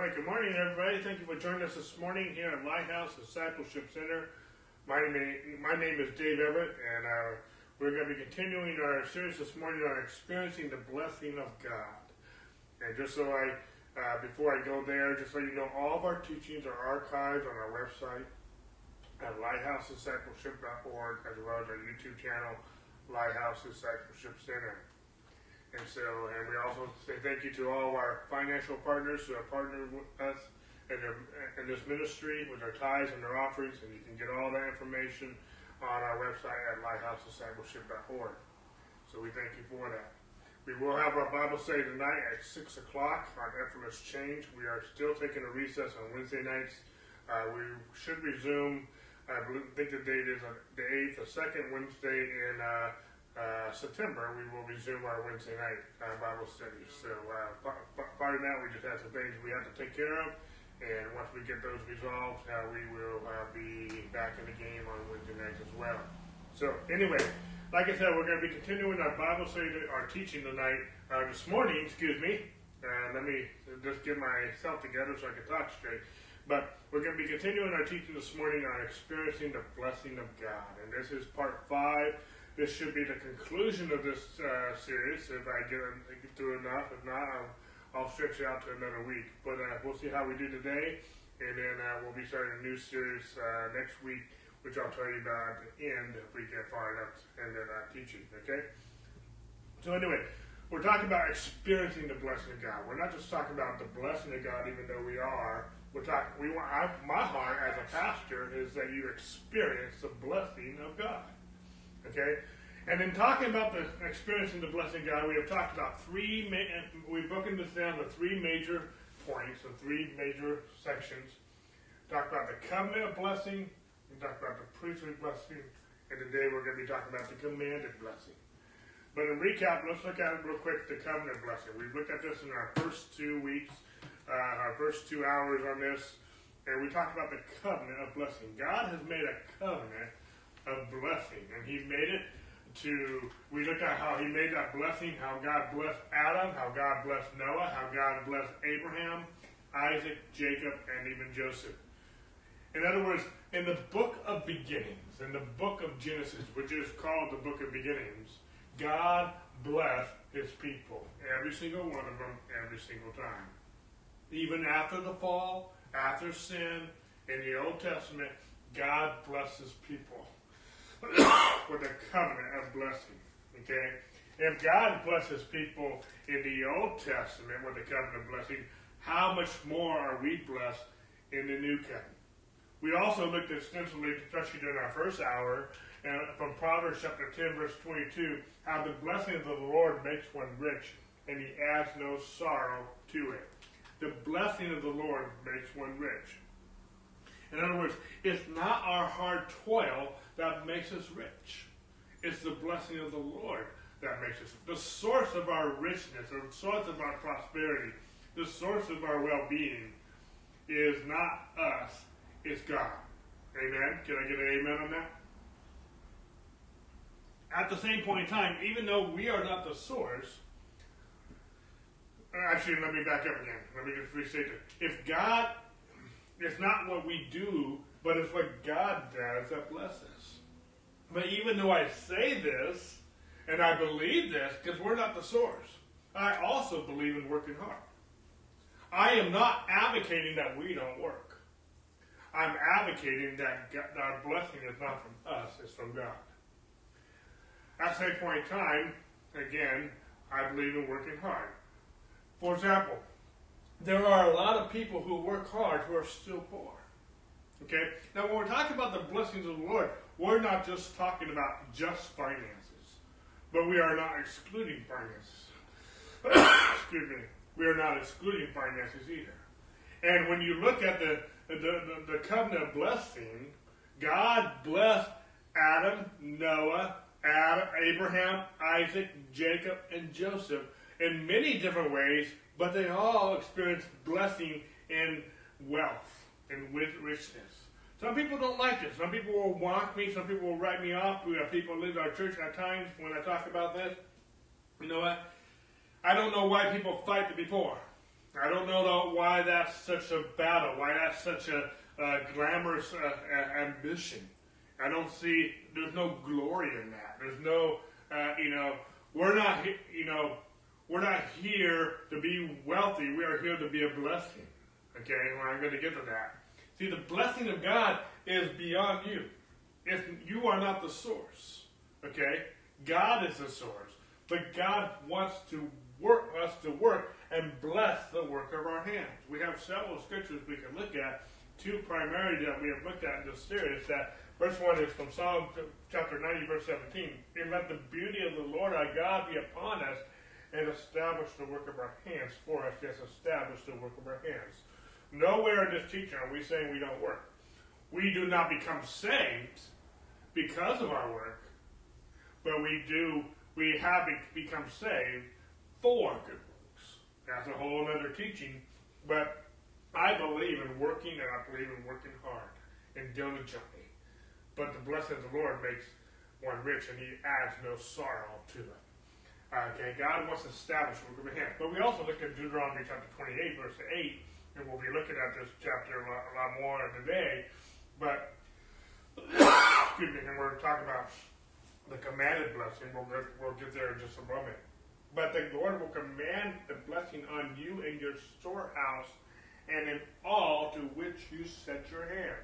Good morning, everybody. Thank you for joining us this morning here at Lighthouse Discipleship Center. My name, my name is Dave Everett, and uh, we're going to be continuing our series this morning on experiencing the blessing of God. And just so I, uh, before I go there, just so you know, all of our teachings are archived on our website at lighthousediscipleship.org, as well as our YouTube channel, Lighthouse Discipleship Center. And so, and we also say thank you to all of our financial partners who have partnered with us in, their, in this ministry with their tithes and their offerings. And you can get all that information on our website at lighthousediscipleship.org. So we thank you for that. We will have our Bible study tonight at 6 o'clock on Effortless Change. We are still taking a recess on Wednesday nights. Uh, we should resume, I think the date is the 8th, the second Wednesday in uh, uh, September, we will resume our Wednesday night uh, Bible study. So uh, of that, we just have some things we have to take care of, and once we get those resolved, uh, we will uh, be back in the game on Wednesday nights as well. So anyway, like I said, we're going to be continuing our Bible study, our teaching tonight, this morning. Excuse me. let me just get myself together so I can talk straight. But we're going to be continuing our teaching this morning on experiencing the blessing of God, and this is part five this should be the conclusion of this uh, series if I get, through enough. If not, I'll, I'll stretch it out to another week. But uh, we'll see how we do today, and then uh, we'll be starting a new series uh, next week, which I'll tell you about at the end if we get far enough in our teaching. Okay. So anyway, we're talking about experiencing the blessing of God. We're not just talking about the blessing of God, even though we are. We're talking. We want. I, my heart as a pastor is that you experience the blessing of God. Okay? And in talking about the experiencing the blessing God, we have talked about three, ma- we've broken this down to three major points, or three major sections. Talked about the covenant blessing, we talked about the priestly blessing, and today we're going to be talking about the commanded blessing. But in recap, let's look at it real quick the covenant blessing. We've looked at this in our first two weeks, uh, our first two hours on this, and we talked about the covenant of blessing. God has made a covenant of blessing. And he made it to, we looked at how he made that blessing, how God blessed Adam, how God blessed Noah, how God blessed Abraham, Isaac, Jacob, and even Joseph. In other words, in the book of beginnings, in the book of Genesis, which is called the book of beginnings, God blessed his people, every single one of them, every single time. Even after the fall, after sin, in the Old Testament, God blesses people. With a covenant of blessing. Okay? If God blesses people in the Old Testament with the covenant of blessing, how much more are we blessed in the New Covenant? We also looked extensively, especially during our first hour, uh, from Proverbs chapter 10, verse 22, how the blessing of the Lord makes one rich, and he adds no sorrow to it. The blessing of the Lord makes one rich. In other words, it's not our hard toil that makes us rich. It's the blessing of the Lord that makes us the source of our richness, the source of our prosperity, the source of our well-being is not us, it's God. Amen. Can I get an amen on that? At the same point in time, even though we are not the source, uh, actually, let me back up again. Let me just restate it. If God, it's not what we do, but it's what God does that blesses. But even though I say this, and I believe this, because we're not the source, I also believe in working hard. I am not advocating that we don't work. I'm advocating that our blessing is not from us, it's from God. At same point in time, again, I believe in working hard. For example, there are a lot of people who work hard who are still poor. Okay? Now, when we're talking about the blessings of the Lord, we're not just talking about just finances, but we are not excluding finances. Excuse me. We are not excluding finances either. And when you look at the, the, the, the covenant blessing, God blessed Adam, Noah, Adam, Abraham, Isaac, Jacob, and Joseph in many different ways, but they all experience blessing in wealth and with richness. Some people don't like this. Some people will mock me. Some people will write me off. We have people in our church at times when I talk about this. You know what? I don't know why people fight to be poor. I don't know why that's such a battle, why that's such a, a glamorous uh, ambition. I don't see, there's no glory in that. There's no, uh, you know, we're not, you know, we're not here to be wealthy. We are here to be a blessing. Okay, well, I'm going to get to that. See, the blessing of God is beyond you. If you are not the source, okay, God is the source. But God wants to work us to work and bless the work of our hands. We have several scriptures we can look at. Two primarily that we have looked at in this series. That verse one is from Psalm chapter 90, verse 17. And let the beauty of the Lord our God be upon us, and establish the work of our hands for us. Yes, establish the work of our hands. Nowhere in this teaching are we saying we don't work. We do not become saved because of our work, but we do. We have become saved for good works. that's a whole other teaching. But I believe in working and I believe in working hard and diligently. But the blessing of the Lord makes one rich and he adds no sorrow to it. Okay, God wants to establish what we're hand. But we also look at Deuteronomy chapter 28, verse 8, and we'll be looking at this chapter a lot, a lot more today. But, excuse me, and we're talking about the commanded blessing. We'll, get, we'll get there in just a moment. But the Lord will command the blessing on you and your storehouse and in all to which you set your hand.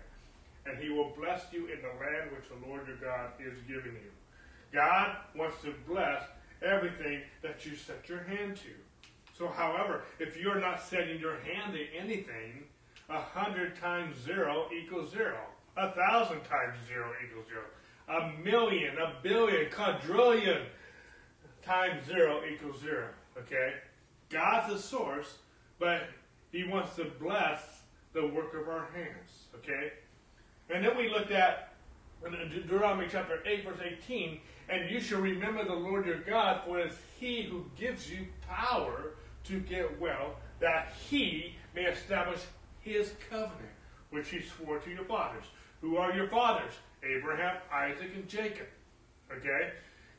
And he will bless you in the land which the Lord your God is giving you. God wants to bless everything that you set your hand to. So, however, if you're not setting your hand to anything, a hundred times zero equals zero. A thousand times zero equals zero. A million, a billion, quadrillion, times zero equals zero. Okay? God's the source, but He wants to bless the work of our hands. Okay? And then we looked at Deuteronomy chapter 8, verse 18, and you shall remember the Lord your God, for it is He who gives you power to get well, that He may establish His covenant, which He swore to your fathers. Who are your fathers? Abraham, Isaac, and Jacob. Okay?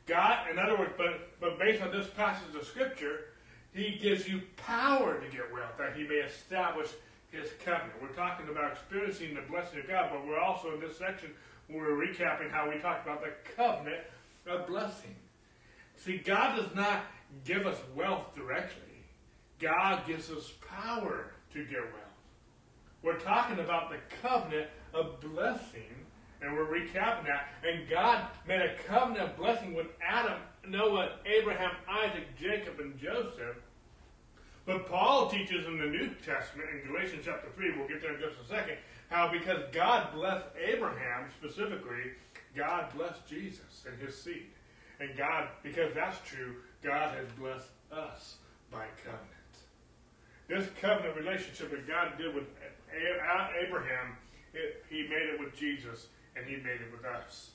God, in other words, but, but based on this passage of Scripture, He gives you power to get wealth, that He may establish His covenant. We're talking about experiencing the blessing of God, but we're also in this section, we're recapping how we talked about the covenant of blessing. See, God does not give us wealth directly. God gives us power to get wealth. We're talking about the covenant of blessing and we're recapping that. And God made a covenant of blessing with Adam, Noah, Abraham, Isaac, Jacob, and Joseph. But Paul teaches in the New Testament, in Galatians chapter 3, we'll get there in just a second, how because God blessed Abraham specifically, God blessed Jesus and his seed. And God, because that's true, God has blessed us by covenant. This covenant relationship that God did with Abraham, it, he made it with Jesus and he made it with us.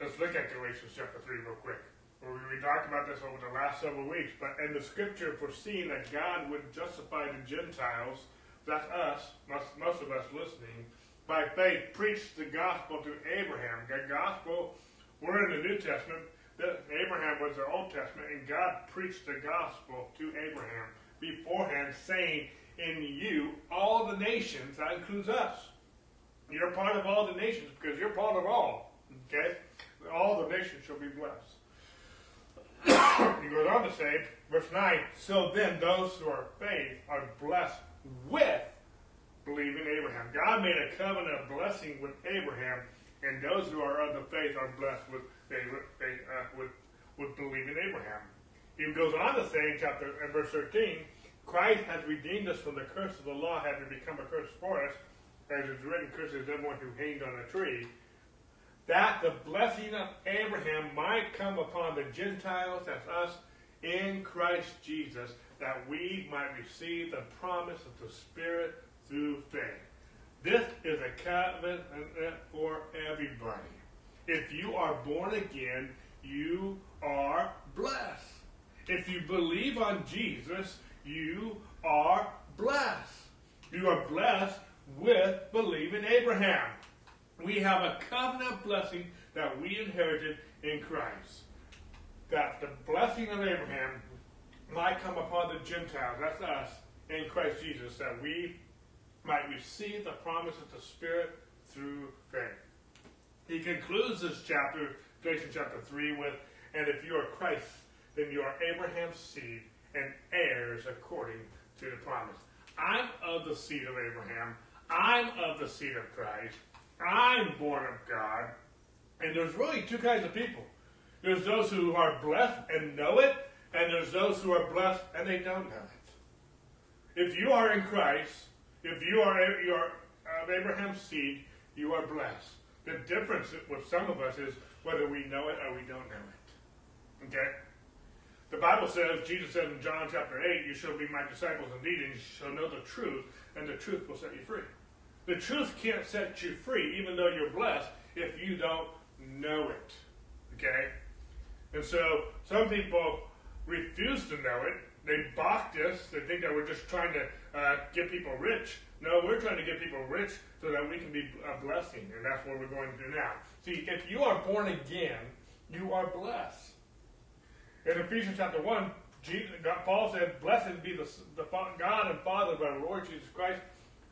Let's look at Galatians chapter 3 real quick. We talked about this over the last several weeks, but in the scripture foreseeing that God would justify the Gentiles, that's us, most, most of us listening, by faith preached the gospel to Abraham. The gospel, we're in the New Testament, Abraham was the Old Testament, and God preached the gospel to Abraham beforehand, saying, In you, all the nations, that includes us, you're part of all the nations because you're part of all. Okay? All the nations shall be blessed. he goes on to say, verse 9, so then those who are faith are blessed with believing Abraham. God made a covenant of blessing with Abraham, and those who are of the faith are blessed with, uh, with, with believing Abraham. He goes on to say in chapter in verse 13, Christ has redeemed us from the curse of the law, having become a curse for us as it's written, curses everyone who hangs on a tree, that the blessing of Abraham might come upon the Gentiles, that's us, in Christ Jesus, that we might receive the promise of the Spirit through faith. This is a covenant for everybody. If you are born again, you are blessed. If you believe on Jesus, you are blessed. You are blessed with believing Abraham. We have a covenant blessing that we inherited in Christ. That the blessing of Abraham might come upon the Gentiles, that's us, in Christ Jesus that we might receive the promise of the Spirit through faith. He concludes this chapter, Galatians chapter 3, with, And if you are Christ, then you are Abraham's seed and heirs according to the promise. I'm of the seed of Abraham. I'm of the seed of Christ. I'm born of God. And there's really two kinds of people. There's those who are blessed and know it, and there's those who are blessed and they don't know it. If you are in Christ, if you are, you are of Abraham's seed, you are blessed. The difference with some of us is whether we know it or we don't know it. Okay? The Bible says, Jesus said in John chapter 8, You shall be my disciples indeed, and you shall know the truth, and the truth will set you free. The truth can't set you free, even though you're blessed, if you don't know it. Okay? And so some people refuse to know it. They balked us. They think that we're just trying to uh, get people rich. No, we're trying to get people rich so that we can be a blessing, and that's what we're going to do now. See, if you are born again, you are blessed. In Ephesians chapter 1, Jesus, Paul said, Blessed be the, the God and Father of our Lord Jesus Christ,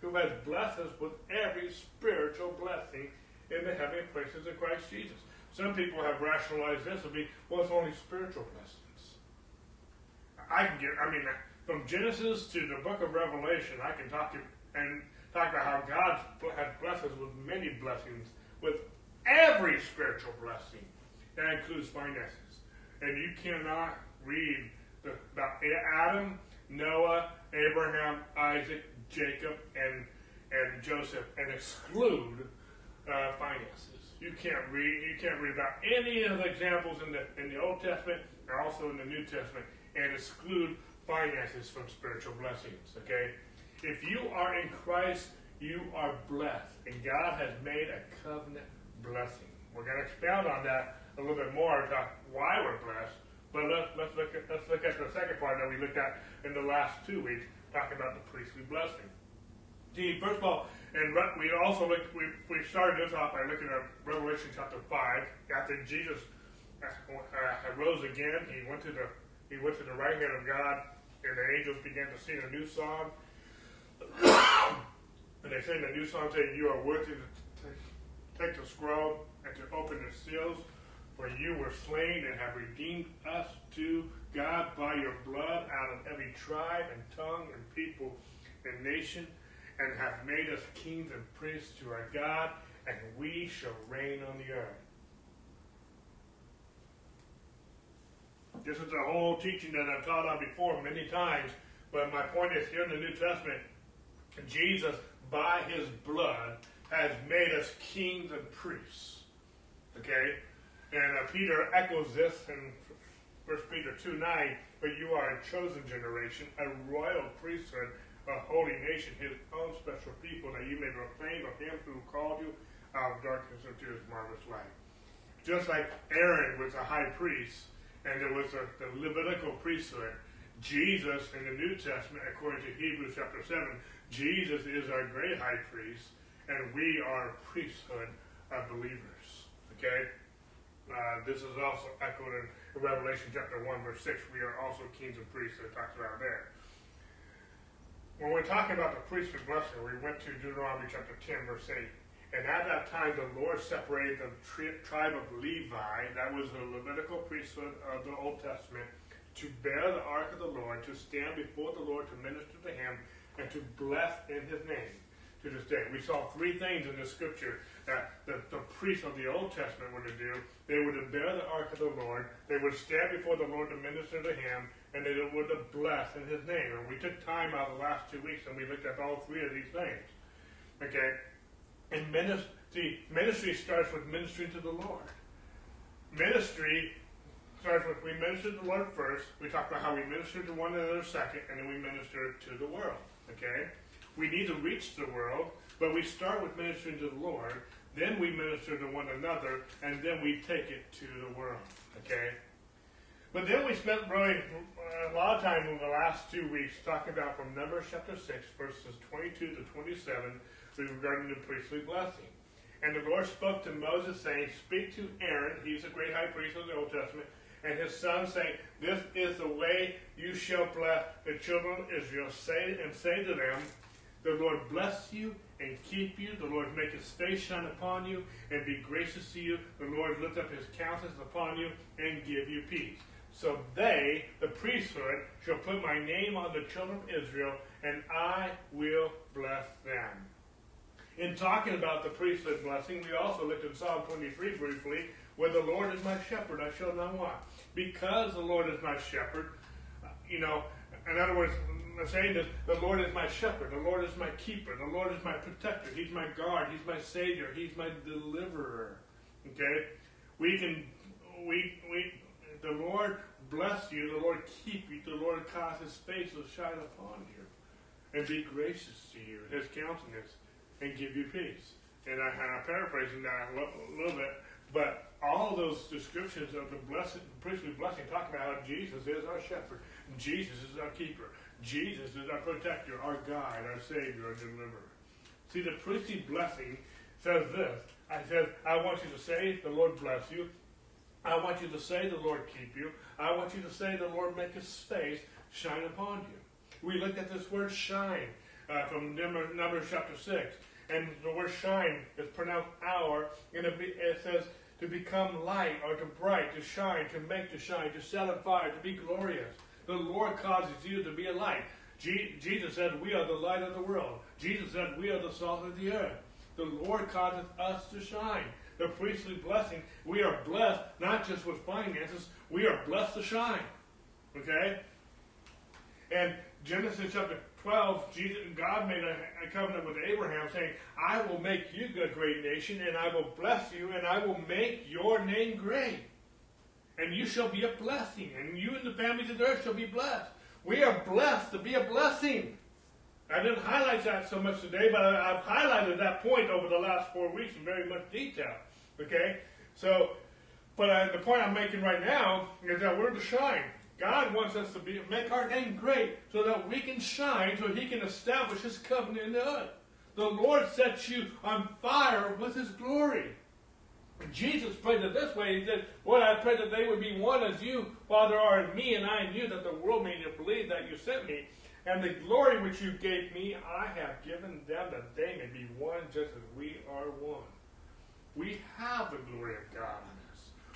who has blessed us with every spiritual blessing in the heavenly places in Christ Jesus. Some people have rationalized this to be, well, it's only spiritual blessings. I can get, I mean, from Genesis to the book of Revelation, I can talk to and talk about how God has blessed us with many blessings, with every spiritual blessing. That includes finances. And you cannot read the, about Adam, Noah, Abraham, Isaac, Jacob, and and Joseph and exclude uh, finances. You can't read you can't read about any of the examples in the in the Old Testament or also in the New Testament and exclude finances from spiritual blessings. Okay, if you are in Christ, you are blessed, and God has made a covenant blessing. We're going to expound on that a little bit more about why we're blessed. But let's let's look at let's look at the second part that we looked at in the last two weeks, talking about the priestly blessing. See, first of all, and we also looked, we, we started this off by looking at Revelation chapter five. After Jesus uh, rose again, he went to the he went to the right hand of God, and the angels began to sing a new song and they sing a new song saying, You are worthy to take the scroll and to open the seals, for you were slain and have redeemed us to God by your blood out of every tribe and tongue and people and nation, and have made us kings and priests to our God, and we shall reign on the earth. This is a whole teaching that I've taught on before many times, but my point is here in the New Testament, Jesus, by his blood, has made us kings and priests. Okay? And uh, Peter echoes this in 1 Peter 2 9, but you are a chosen generation, a royal priesthood, a holy nation, his own special people, that you may proclaim of him who called you out of darkness into his marvelous light. Just like Aaron was a high priest, and there was a, the Levitical priesthood, Jesus in the New Testament, according to Hebrews chapter 7, Jesus is our great high priest, and we are a priesthood of believers. Okay? Uh, this is also echoed in Revelation chapter 1, verse 6. We are also kings and priests, that talks about there. When we're talking about the priestly blessing, we went to Deuteronomy chapter 10, verse 8. And at that time, the Lord separated the tri- tribe of Levi, that was the Levitical priesthood of the Old Testament, to bear the ark of the Lord, to stand before the Lord to minister to him, and to bless in his name to this day. We saw three things in the scripture that the, the priests of the Old Testament were to do. They were to bear the ark of the Lord, they would stand before the Lord to minister to him, and they were to bless in his name. And we took time out of the last two weeks and we looked at all three of these things. Okay? And ministry, ministry starts with ministry to the Lord. Ministry starts with we minister to the Lord first. We talk about how we minister to one another second, and then we minister to the world. Okay? We need to reach the world, but we start with ministering to the Lord, then we minister to one another, and then we take it to the world. Okay? But then we spent really uh, a lot of time in the last two weeks talking about from Numbers chapter 6, verses 22 to 27, regarding the priestly blessing. And the Lord spoke to Moses, saying, Speak to Aaron, he's a great high priest of the Old Testament, and his son, saying, This is the way you shall bless the children of Israel. Say and say to them, The Lord bless you and keep you. The Lord make his face shine upon you and be gracious to you. The Lord lift up his countenance upon you and give you peace. So they, the priesthood, shall put my name on the children of Israel, and I will bless them. In talking about the priesthood blessing, we also looked at Psalm 23 briefly, where the Lord is my shepherd, I shall not want. Because the Lord is my shepherd, uh, you know, in other words, the saying is, the Lord is my shepherd, the Lord is my keeper, the Lord is my protector, He's my guard, He's my savior, He's my deliverer. Okay? We can, we, we, the Lord bless you, the Lord keep you, the Lord cause His face to shine upon you and be gracious to you, His countenance, and give you peace. And I, am paraphrasing that a little bit, but all those descriptions of the blessed, priestly blessing talk about how Jesus is our shepherd, Jesus is our keeper, Jesus is our protector, our guide, our savior, our deliverer. See, the priestly blessing says this. I said, I want you to say, the Lord bless you. I want you to say, the Lord keep you. I want you to say, the Lord make his face shine upon you. We looked at this word shine uh, from Numbers chapter 6. And the word shine is pronounced hour, and it, says to become light or to bright, to shine, to make to shine, to set on fire, to be glorious. The Lord causes you to be a light. Jesus said, We are the light of the world. Jesus said, We are the salt of the earth. The Lord causes us to shine. The priestly blessing, we are blessed not just with finances, we are blessed to shine. Okay? And Genesis chapter 12, Jesus, God made a, a, covenant with Abraham saying, I will make you a great nation, and I will bless you, and I will make your name great. And you shall be a blessing, and you and the families of the earth shall be blessed. We are blessed to be a blessing. I didn't highlight that so much today, but I, have highlighted that point over the last four weeks in very much detail. Okay? So, but I, the point I'm making right now is that we're to shine. God wants us to be, make our name great so that we can shine, so He can establish His covenant in the earth. The Lord sets you on fire with His glory. Jesus prayed it this way. He said, Lord, I pray that they would be one as you, Father, are in me, and I in you, that the world may believe that you sent me. And the glory which you gave me, I have given them that they may be one just as we are one. We have the glory of God.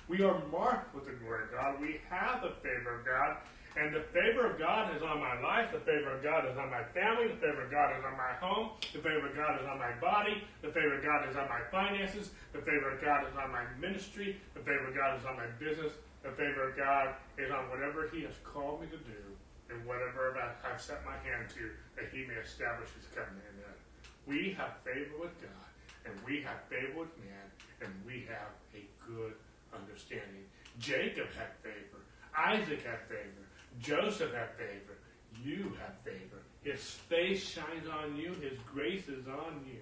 We are marked with the glory of God. We have the favor of God. And the favor of God is on my life. The favor of God is on my family. The favor of God is on my home. The favor of God is on my body. The favor of God is on my finances. The favor of God is on my ministry. The favor of God is on my business. The favor of God is on whatever He has called me to do and whatever I've set my hand to, that He may establish His covenant in. We have favor with God, and we have favor with man, and we have a good understanding. Jacob had favor. Isaac had favor. Joseph had favor. You have favor. His face shines on you. His grace is on you.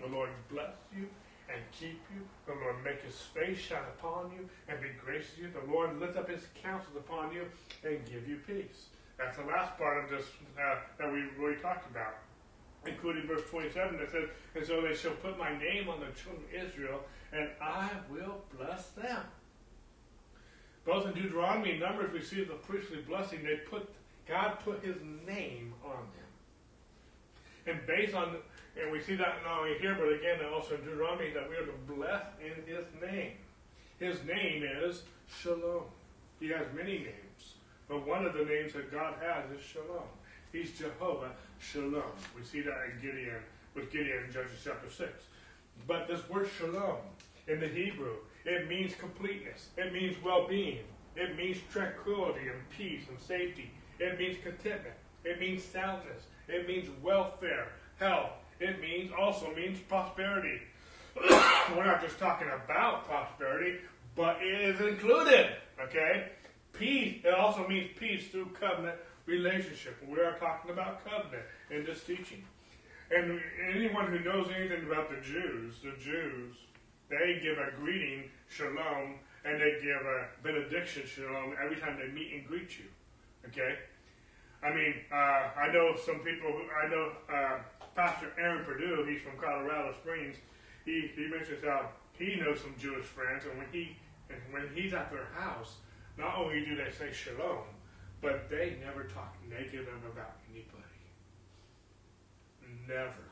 The Lord bless you and keep you. The Lord make his face shine upon you and be gracious to you. The Lord lift up his counsels upon you and give you peace. That's the last part of this uh, that we really talked about, including verse 27 that says, And so they shall put my name on the children of Israel, and I will bless them. Both in Deuteronomy and Numbers, we see the priestly blessing. They put God put His name on them, and based on, and we see that not only here, but again also in Deuteronomy, that we are to bless in His name. His name is Shalom. He has many names, but one of the names that God has is Shalom. He's Jehovah Shalom. We see that in Gideon with Gideon in Judges chapter six. But this word Shalom in the Hebrew it means completeness. It means well being. It means tranquility and peace and safety. It means contentment. It means soundness. It means welfare, health. It means also means prosperity. We're not just talking about prosperity, but it is included. Okay? Peace. It also means peace through covenant relationship. We are talking about covenant in this teaching. And anyone who knows anything about the Jews, the Jews they give a greeting, shalom, and they give a benediction, shalom, every time they meet and greet you. Okay? I mean, uh, I know some people, who, I know uh, Pastor Aaron Purdue, he's from Colorado Springs, he, he mentions how he knows some Jewish friends, and when he and when he's at their house, not only do they say shalom, but they never talk negative about anybody. Never.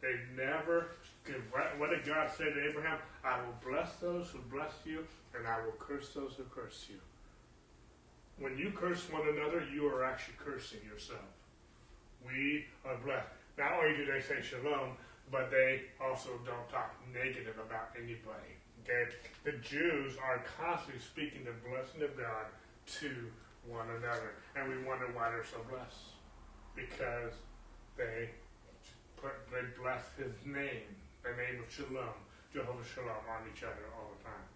They never. What did God say to Abraham? I will bless those who bless you, and I will curse those who curse you. When you curse one another, you are actually cursing yourself. We are blessed. Not only do they say shalom, but they also don't talk negative about anybody. Okay? The Jews are constantly speaking the blessing of God to one another. And we wonder why they're so blessed. Because they put they bless his name, the name of Shalom, Jehovah Shalom, on each other all the time.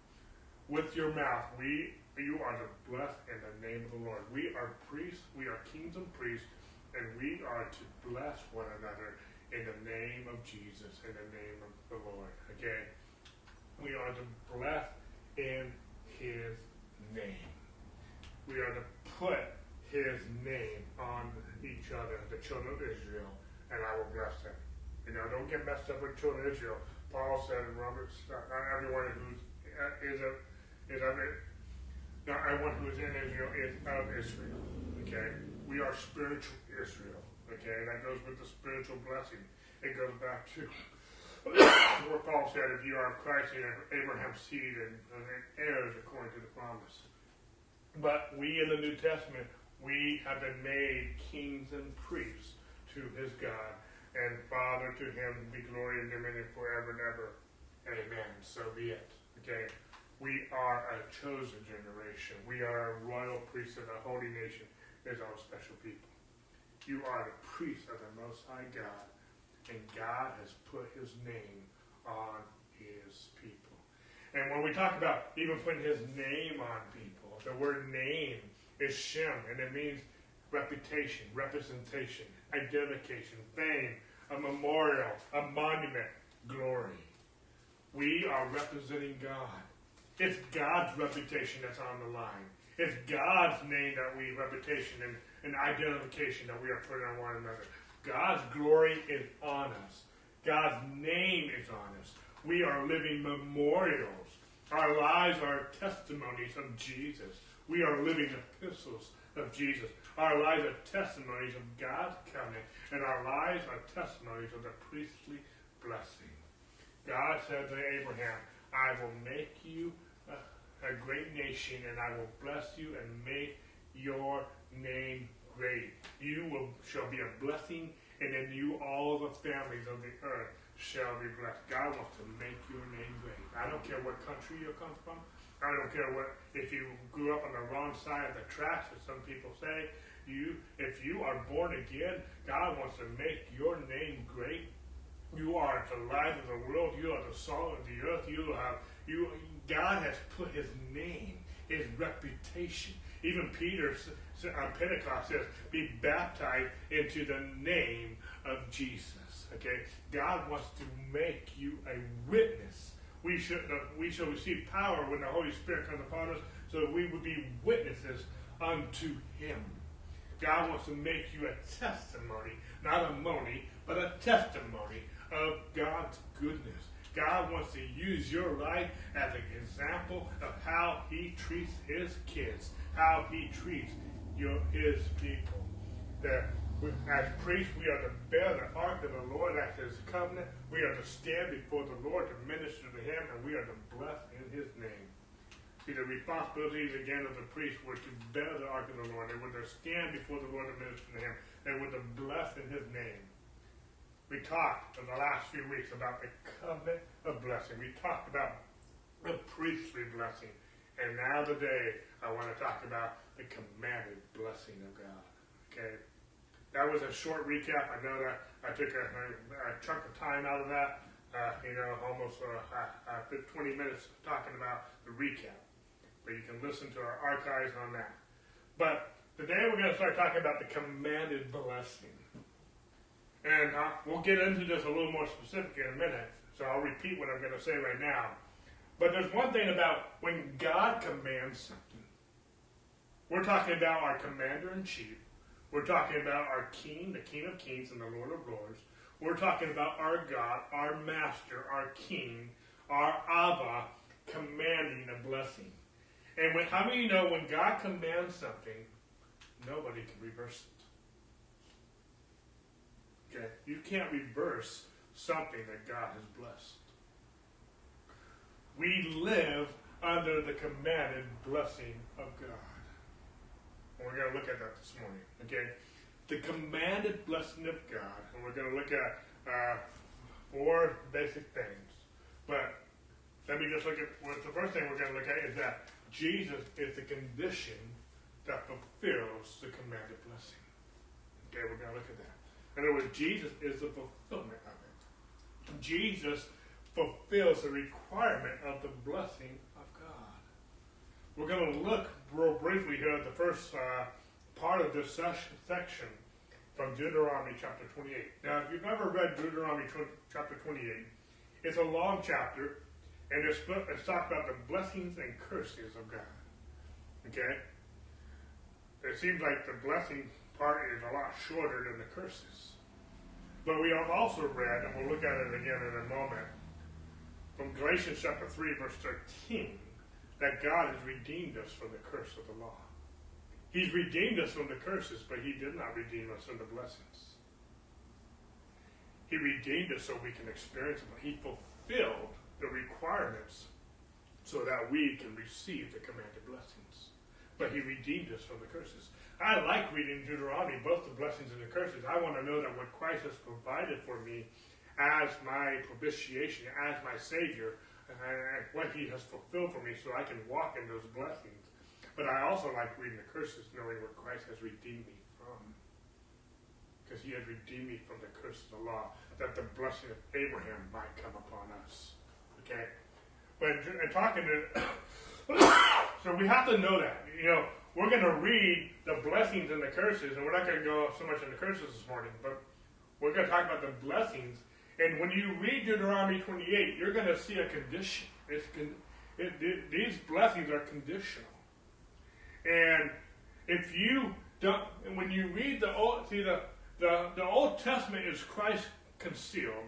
With your mouth, we you are the blessed in the name of the Lord. We are priests, we are kings and priests, and we are to bless one another in the name of Jesus, in the name of the Lord. Okay? We are to bless in his name. We are to put his name on each other, the children of Israel, and I will bless them. You know, don't get messed up with children of Israel. Paul said in Romans, not everyone who is is of it not everyone who is in Israel is of Israel. Okay? We are spiritual Israel. Okay? That goes with the spiritual blessing. It goes back to what Paul said, if you are of Christ and Abraham's seed and, and heirs according to the promise. But we in the New Testament, we have been made kings and priests to his God. And Father, to him be glory and dominion forever and ever. Amen. So be it. Okay? We are a chosen generation. We are a royal priesthood, a holy nation. is our special people. You are the priest of the Most High God, and God has put His name on His people. And when we talk about even putting His name on people, the word name is Shem, and it means reputation, representation, identification, fame, a memorial, a monument, glory. We are representing God. It's God's reputation that's on the line. It's God's name that we reputation and, and identification that we are putting on one another. God's glory is on us. God's name is on us. We are living memorials. Our lives are testimonies of Jesus. We are living epistles of Jesus. Our lives are testimonies of God's covenant, and our lives are testimonies of the priestly blessing. God said to Abraham, I will make you a great nation, and I will bless you and make your name great. You will shall be a blessing, and in you all the families of the earth shall be blessed. God wants to make your name great. I don't care what country you come from. I don't care what if you grew up on the wrong side of the tracks, as some people say. You, if you are born again, God wants to make your name great. You are the light of the world. You are the salt of the earth. You have you God has put his name, his reputation. Even Peter on Pentecost says, be baptized into the name of Jesus. Okay? God wants to make you a witness. We should, uh, we shall receive power when the Holy Spirit comes upon us so we would be witnesses unto him. God wants to make you a testimony, not a money, but a testimony of God's goodness. God wants to use your life as an example of how He treats His kids, how He treats your His people. That as priests, we are to bear the ark of the Lord as His covenant. We are to stand before the Lord to minister to Him, and we are to bless in His name. See, the responsibilities again of the priests were to bear the ark of the Lord. They were to stand before the Lord to minister to Him. They were to bless in His name. We talked in the last few weeks about the covenant of blessing. We talked about the priestly blessing. And now today, I want to talk about the commanded blessing of God. Okay? That was a short recap. I know that I took a, a, a chunk of time out of that. Uh, you know, almost uh, uh, 20 minutes talking about the recap. But you can listen to our archives on that. But today we're going to start talking about the commanded blessing. And uh, we'll get into this a little more specific in a minute, so I'll repeat what I'm going to say right now. But there's one thing about when God commands. We're talking about our commander in chief. We're talking about our king, the king of kings and the lord of lords. We're talking about our God, our master, our king, our Abba commanding a blessing. And when, how many you know when God commands something, nobody can reverse it? Okay? You can't reverse something that God has blessed. We live under the commanded blessing of God. And we're going to look at that this morning. Okay? The commanded blessing of God. And we're going to look at uh, four basic things. But let me just look at what the first thing we're going to look at is that Jesus is the condition that fulfills the commanded blessing. Okay, we're going to look at that. In other words, Jesus is the fulfillment of it. Jesus fulfills the requirement of the blessing. We're going to look real briefly here at the first uh, part of this section from Deuteronomy chapter 28. Now, if you've ever read Deuteronomy chapter 28, it's a long chapter, and it's, it's talked about the blessings and curses of God. Okay? It seems like the blessing part is a lot shorter than the curses. But we have also read, and we'll look at it again in a moment, from Galatians chapter 3, verse 13, that God has redeemed us from the curse of the law. He's redeemed us from the curses, but he did not redeem us from the blessings. He redeemed us so we can experience them. He fulfilled the requirements so that we can receive the commanded blessings. But he redeemed us from the curses. I like reading Deuteronomy, both the blessings and the curses. I want to know that what Christ has provided for me as my propitiation, as my Savior, and what He has fulfilled for me so I can walk in those blessings. But I also like reading the curses, knowing what Christ has redeemed me from. Because He has redeemed me from the curse of the law, that the blessing of Abraham might come upon us. Okay? But in talking to. so we have to know that. You know, we're going to read the blessings and the curses, and we're not going to go so much on the curses this morning, but we're going to talk about the blessings and when you read Deuteronomy 28, you're going to see a condition. Con- it, it, these blessings are conditional. And if you don't, when you read the Old, see the, the, the Old Testament is Christ concealed,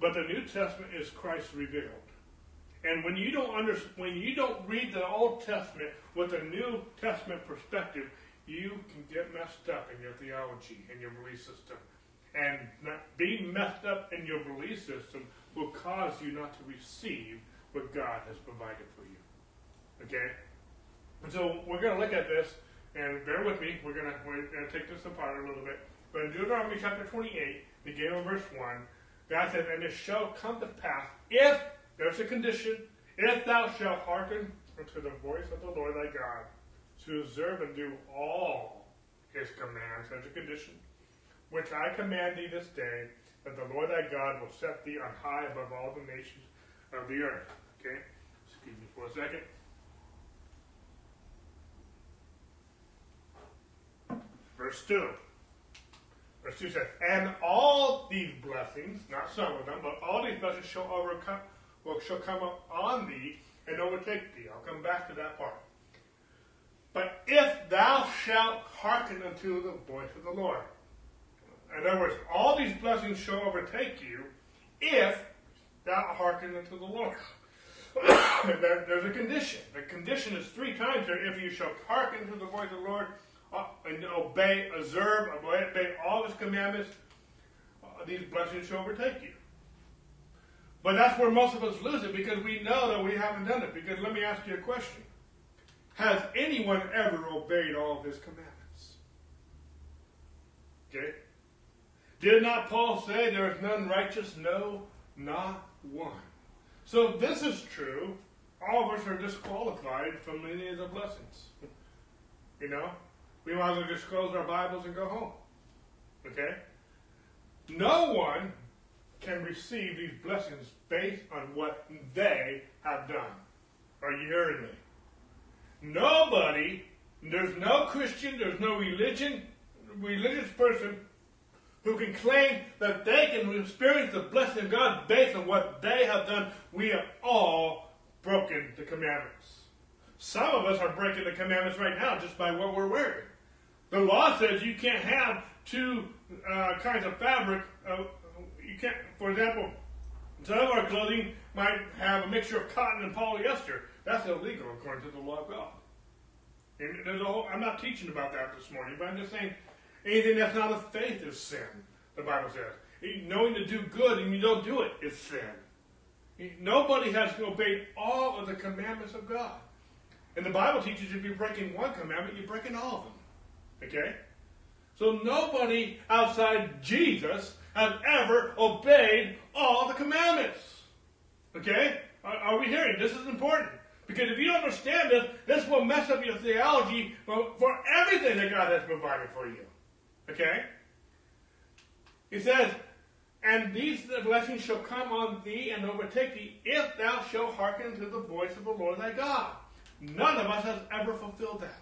but the New Testament is Christ revealed. And when you don't under, when you don't read the Old Testament with a New Testament perspective, you can get messed up in your theology and your belief system. And being messed up in your belief system will cause you not to receive what God has provided for you. Okay? And so we're going to look at this, and bear with me. We're going to we're going to take this apart a little bit. But in Deuteronomy chapter 28, beginning with verse 1, God says, And it shall come to pass, if, there's a condition, if thou shalt hearken unto the voice of the Lord thy God, to observe and do all his commands, there's a condition, which I command thee this day, that the Lord thy God will set thee on high above all the nations of the earth. Okay? Excuse me for a second. Verse 2. Verse 2 says, And all these blessings, not some of them, but all these blessings shall overcome will shall come on thee and overtake thee. I'll come back to that part. But if thou shalt hearken unto the voice of the Lord, in other words, all these blessings shall overtake you if thou hearken unto the Lord. there's a condition. The condition is three times there. If you shall hearken to the voice of the Lord uh, and obey, observe, obey all his commandments, uh, these blessings shall overtake you. But that's where most of us lose it because we know that we haven't done it. Because let me ask you a question. Has anyone ever obeyed all of his commandments? Okay? Did not Paul say there is none righteous? No, not one. So if this is true, all of us are disqualified from any of the blessings. You know? We might as well just close our Bibles and go home. Okay? No one can receive these blessings based on what they have done. Are you hearing me? Nobody, there's no Christian, there's no religion, religious person who can claim that they can experience the blessing of God based on what they have done, we have all broken the commandments. Some of us are breaking the commandments right now just by what we're wearing. The law says you can't have two uh, kinds of fabric. Uh, you can't, for example, some of our clothing might have a mixture of cotton and polyester. That's illegal according to the law of God. And there's a whole, I'm not teaching about that this morning, but I'm just saying anything that's not of faith is sin, the Bible says. Knowing to do good and you don't do it is sin. Nobody has to obey all of the commandments of God. And the Bible teaches if you're breaking one commandment, you're breaking all of them. Okay? So nobody outside Jesus has ever obeyed all the commandments. Okay? Are, we hearing? This is important. Because if you don't understand this, this will mess up your theology for everything that God has provided for you. Okay? He says, And these blessings shall come on thee and overtake thee if thou shalt hearken to the voice of the Lord thy God. None of us has ever fulfilled that.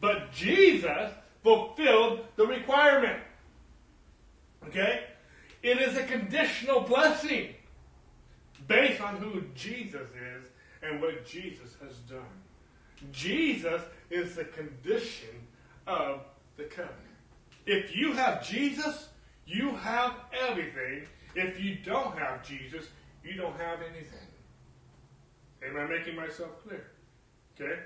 But Jesus fulfilled the requirement. Okay? It is a conditional blessing based on who Jesus is and what Jesus has done. Jesus is the condition of the covenant. If you have Jesus, you have everything. If you don't have Jesus, you don't have anything. Am I making myself clear? Okay?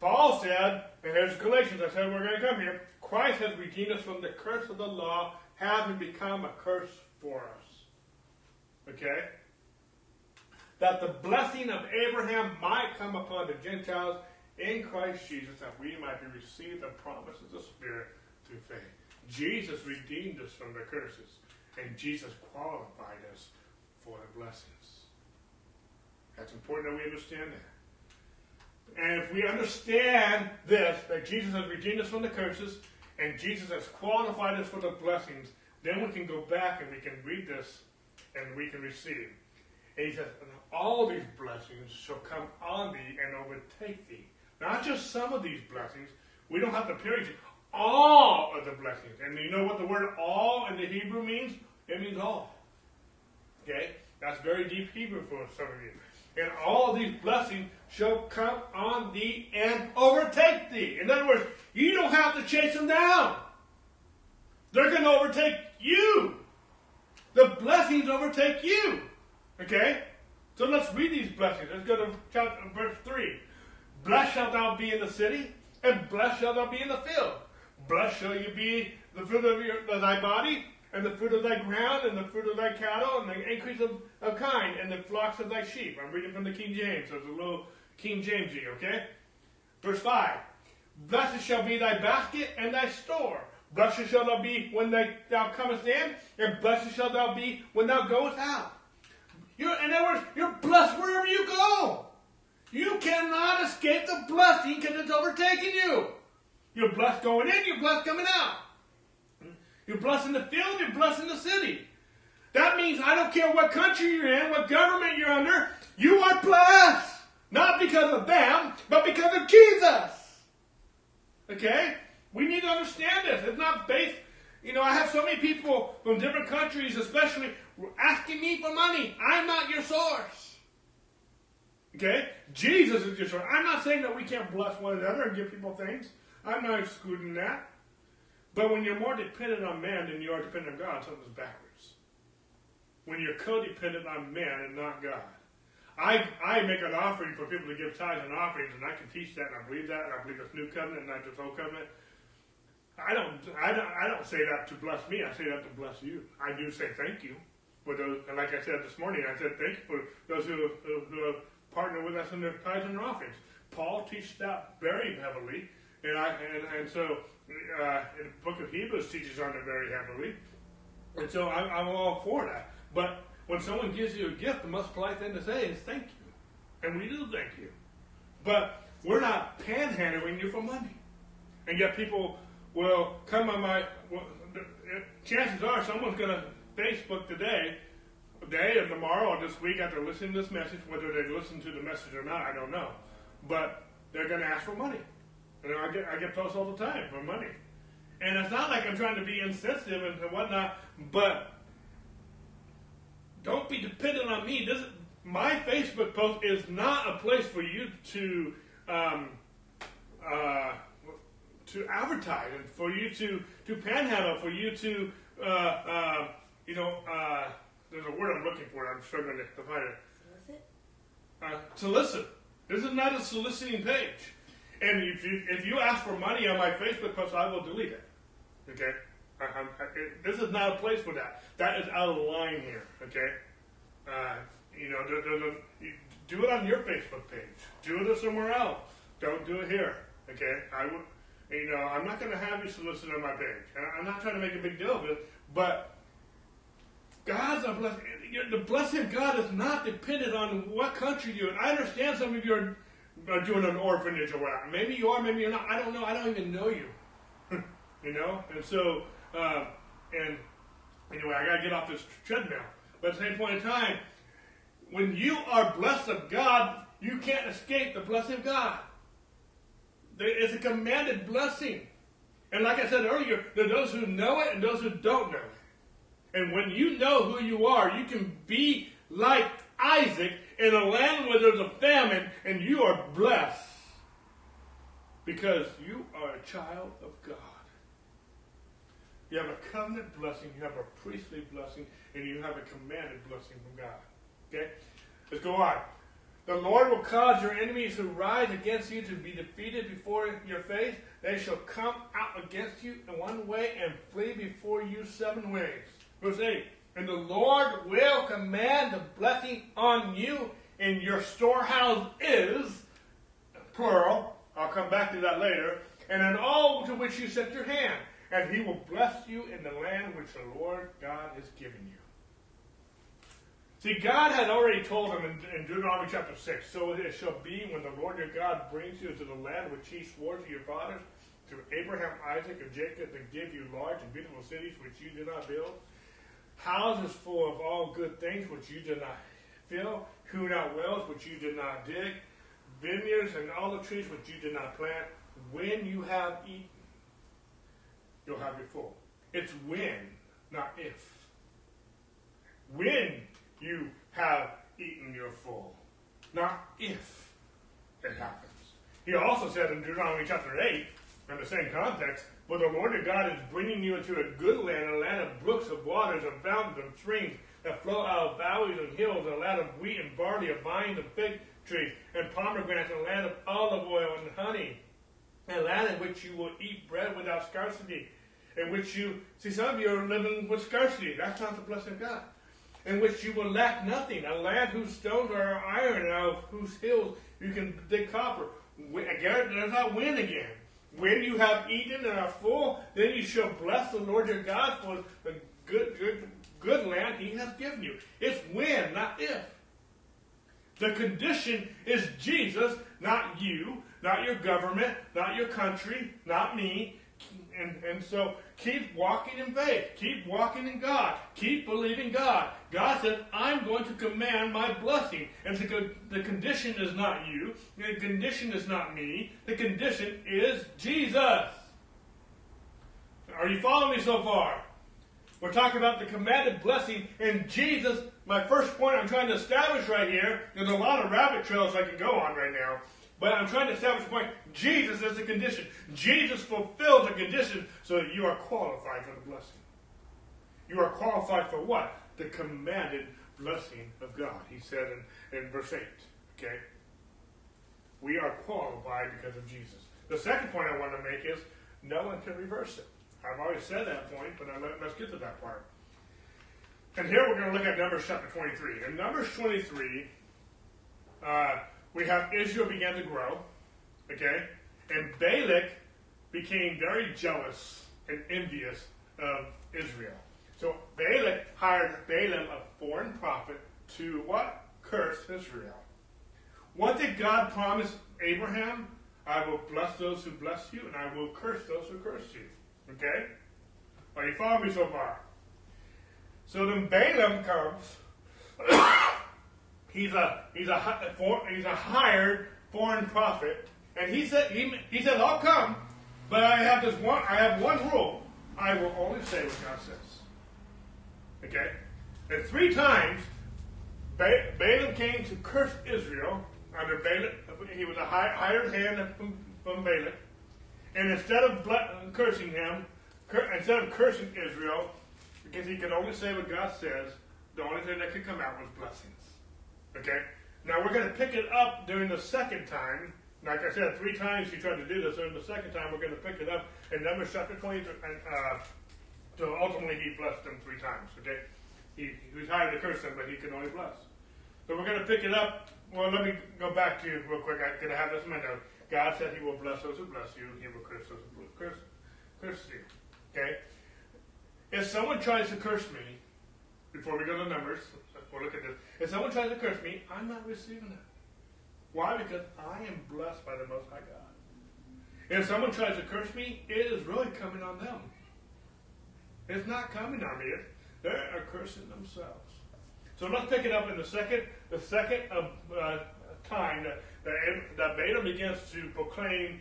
Paul said, and here's Galatians, I said we're going to come here. Christ has redeemed us from the curse of the law, having become a curse for us. Okay? That the blessing of Abraham might come upon the Gentiles in Christ Jesus, that we might be received the promise of the Spirit through faith. Jesus redeemed us from the curses, and Jesus qualified us for the blessings. That's important that we understand that. And if we understand this, that Jesus has redeemed us from the curses, and Jesus has qualified us for the blessings, then we can go back and we can read this and we can receive. And he says, and All these blessings shall come on thee and overtake thee. Not just some of these blessings. We don't have to period. All of the blessings. And you know what the word all in the Hebrew means? It means all. Okay? That's very deep Hebrew for some of you. And all these blessings shall come on thee and overtake thee. In other words, you don't have to chase them down. They're going to overtake you. The blessings overtake you. Okay? So let's read these blessings. Let's go to chapter, verse 3. Blessed shalt thou be in the city, and blessed shalt thou be in the field. Blessed shall you be the fruit of, your, of thy body, and the fruit of thy ground, and the fruit of thy cattle, and the increase of, of kind, and the flocks of thy sheep. I'm reading from the King James, so it's a little King Jamesy, okay? Verse 5. Blessed shall be thy basket and thy store. Blessed shall thou be when thou comest in, and blessed shall thou be when thou goest out. You're, in other words, you're blessed wherever you go. You cannot escape the blessing because it's overtaking you. You're blessed going in, you're blessed coming out. You're blessed in the field, you're blessed in the city. That means I don't care what country you're in, what government you're under, you are blessed. Not because of them, but because of Jesus. Okay? We need to understand this. It's not based, you know, I have so many people from different countries, especially, asking me for money. I'm not your source. Okay? Jesus is just right. I'm not saying that we can't bless one another and give people things. I'm not excluding that. But when you're more dependent on man than you are dependent on God, something's backwards. When you're codependent on man and not God. I, I make an offering for people to give tithes and offerings, and I can teach that, and I believe that, and I believe it's new covenant, and not just old covenant. I don't, I don't, I don't say that to bless me. I say that to bless you. I do say thank you for those, and like I said this morning, I said thank you for those who, who, who partner with us in their tithes and offerings. Paul teaches that very heavily, and I, and, and so uh, the book of Hebrews teaches on it very heavily, and so I'm, I'm all for that. But when someone gives you a gift, the most polite thing to say is thank you, and we do thank you. But we're not panhandling you for money, and yet people will come on my. Well, chances are someone's going to Facebook today, today or tomorrow or this week after listening to this message, whether they listen to the message or not, I don't know. But they're going to ask for money. And I get, I get posts all the time for money. And it's not like I'm trying to be insensitive and whatnot, but don't be dependent on me. This, my Facebook post is not a place for you to um, uh, to advertise and for you to to panhandle, for you to uh, uh, you know, uh, there's a word I'm looking for. I'm struggling to find it. Solicit? Uh, to listen. This is not that a soliciting page. And if you, if you ask for money on my Facebook post, I will delete it. Okay? I, I, it, this is not a place for that. That is out of line here. Okay? Uh, you know, do, do, do, do, it on your Facebook page. Do it somewhere else. Don't do it here. Okay? I would. You know, I'm not going to have you solicit on my page. I'm not trying to make a big deal of it, but God's a blessing. The blessing of God is not dependent on what country you're in. I understand some of you are, doing an orphanage or whatever. Maybe you are, maybe you're not. I don't know. I don't even know you. you know? And so, uh, and anyway, I got to get off this treadmill. But at the same point in time, when you are blessed of God, you can't escape the blessing of God. It's a commanded blessing. And like I said earlier, there are those who know it and those who don't know it. And when you know who you are, you can be like Isaac in a land where there's a famine and you are blessed because you are a child of God. You have a covenant blessing, you have a priestly blessing, and you have a commanded blessing from God. Okay? Let's go on. The Lord will cause your enemies who rise against you to be defeated before your face. They shall come out against you in one way and flee before you seven ways. Verse 8 And the Lord will command the blessing on you, and your storehouse is, plural, I'll come back to that later, and in all to which you set your hand. And he will bless you in the land which the Lord God has given you. See, God had already told him in, in, Deuteronomy chapter 6, So it shall be when the Lord your God brings you to the land which he swore to your fathers, to Abraham, Isaac, and Jacob, to give you large and beautiful cities which you did not build, houses full of all good things which you did not fill, hewn out wells which you did not dig, vineyards and olive trees which you did not plant. When you have eaten, you'll have your full. It's when, not if. When you have eaten your full, not if it happens. He also said in Deuteronomy chapter 8, in the same context, but the Lord your God is bringing you into a good land, a land of brooks of waters, of fountains, of streams that flow out of valleys and hills, a land of wheat and barley, of vines and fig trees, and pomegranates, a land of olive oil and honey, a land in which you will eat bread without scarcity, in which you, see, some of you are living with scarcity. That's not the blessing of God. In which you will lack nothing, a land whose stones are iron, and of whose hills you can dig copper. Again, there's that win again. When you have eaten and are full, then you shall bless the Lord your God for the good, good, good land he has given you. It's when, not if. The condition is Jesus, not you, not your government, not your country, not me. And, and so keep walking in faith. Keep walking in God. Keep believing God. God says, I'm going to command my blessing. And the, the condition is not you. The condition is not me. The condition is Jesus. Are you following me so far? We're talking about the commanded blessing, and Jesus, my first point I'm trying to establish right here, there's a lot of rabbit trails I can go on right now, but I'm trying to establish a point. Jesus is the condition. Jesus fulfills the condition so that you are qualified for the blessing. You are qualified for what? the commanded blessing of God. He said in, in verse 8. Okay? We are qualified because of Jesus. The second point I want to make is no one can reverse it. I've already said that point, but let's get to that part. And here we're going to look at Numbers chapter 23. In Numbers 23, uh, we have Israel began to grow, okay? And Balak became very jealous and envious of Israel. So Balak hired Balaam, a foreign prophet, to what? Curse Israel. What did God promise Abraham? I will bless those who bless you, and I will curse those who curse you. Okay? Are you following me so far? So then Balaam comes. he's a he's a he's a hired foreign prophet, and he said he, he says I'll come, but I have this one I have one rule. I will only say what God says. Okay? And three times, ba- Balaam came to curse Israel under Balak. He was a hired hand from, from. And instead of cursing him, cur- instead of cursing Israel, because he could only say what God says, the only thing that could come out was blessings. Okay? Now we're going to pick it up during the second time. Like I said, three times he tried to do this. During the second time, we're going to pick it up in Numbers chapter 20. And uh, so ultimately, he blessed them three times. Okay, he, he was hired to curse them, but he could only bless. So we're going to pick it up. Well, let me go back to you real quick. I'm going to have this in my. God said He will bless those who bless you. He will curse those who curse, curse you. Okay. If someone tries to curse me, before we go to Numbers, we'll look at this. If someone tries to curse me, I'm not receiving that. Why? Because I am blessed by the Most High God. If someone tries to curse me, it is really coming on them. It's not coming on me. They are cursing themselves. So let's pick it up in the second, the second of, uh, time that, that, that Balaam begins to proclaim.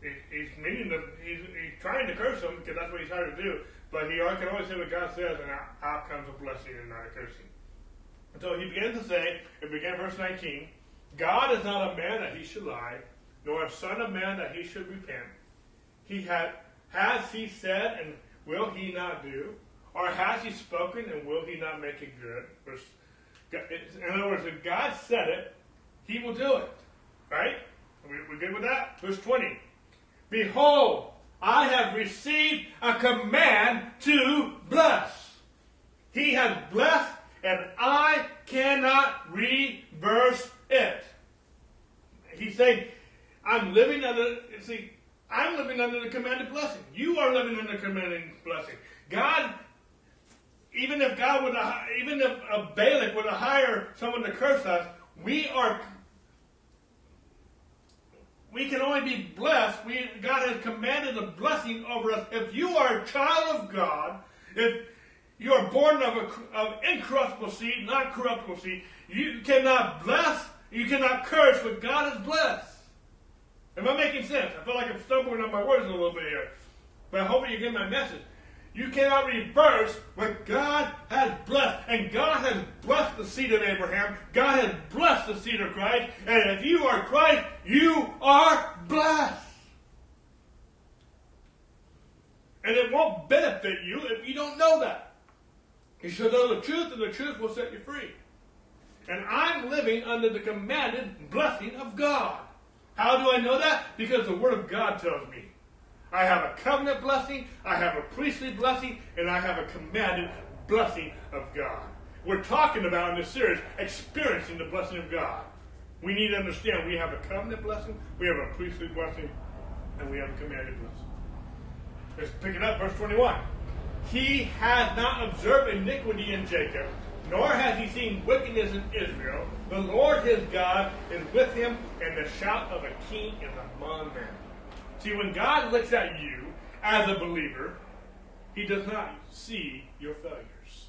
He, he's meaning to, he's, he's trying to curse them because that's what he's trying to do. But he can only say what God says, and out comes a blessing and not a cursing. So he begins to say, it began verse 19, God is not a man that he should lie, nor a son of man that he should repent. He had, has he said, and will he not do? Or has he spoken, and will he not make it good? In other words, if God said it, he will do it. Right? We, we good with that? Verse 20. Behold, I have received a command to bless. He has blessed, and I cannot reverse it. He's saying, I'm living under, see, I'm living under the commanded blessing. You are living under the commanded blessing. God, even if God would, even if a Balak would hire someone to curse us, we are we can only be blessed. We, God has commanded a blessing over us. If you are a child of God, if you are born of, a, of incorruptible seed, not corruptible seed, you cannot bless, you cannot curse what God has blessed. Am I making sense? I feel like I'm stumbling on my words a little bit here. But I hope you get my message. You cannot reverse what God has blessed. And God has blessed the seed of Abraham. God has blessed the seed of Christ. And if you are Christ, you are blessed. And it won't benefit you if you don't know that. You should know the truth, and the truth will set you free. And I'm living under the commanded blessing of God. How do I know that? Because the Word of God tells me. I have a covenant blessing, I have a priestly blessing, and I have a commanded blessing of God. We're talking about in this series experiencing the blessing of God. We need to understand we have a covenant blessing, we have a priestly blessing, and we have a commanded blessing. Let's pick it up, verse 21. He has not observed iniquity in Jacob, nor has he seen wickedness in Israel. The Lord his God is with him, and the shout of a king is among them. See, when God looks at you as a believer, He does not see your failures.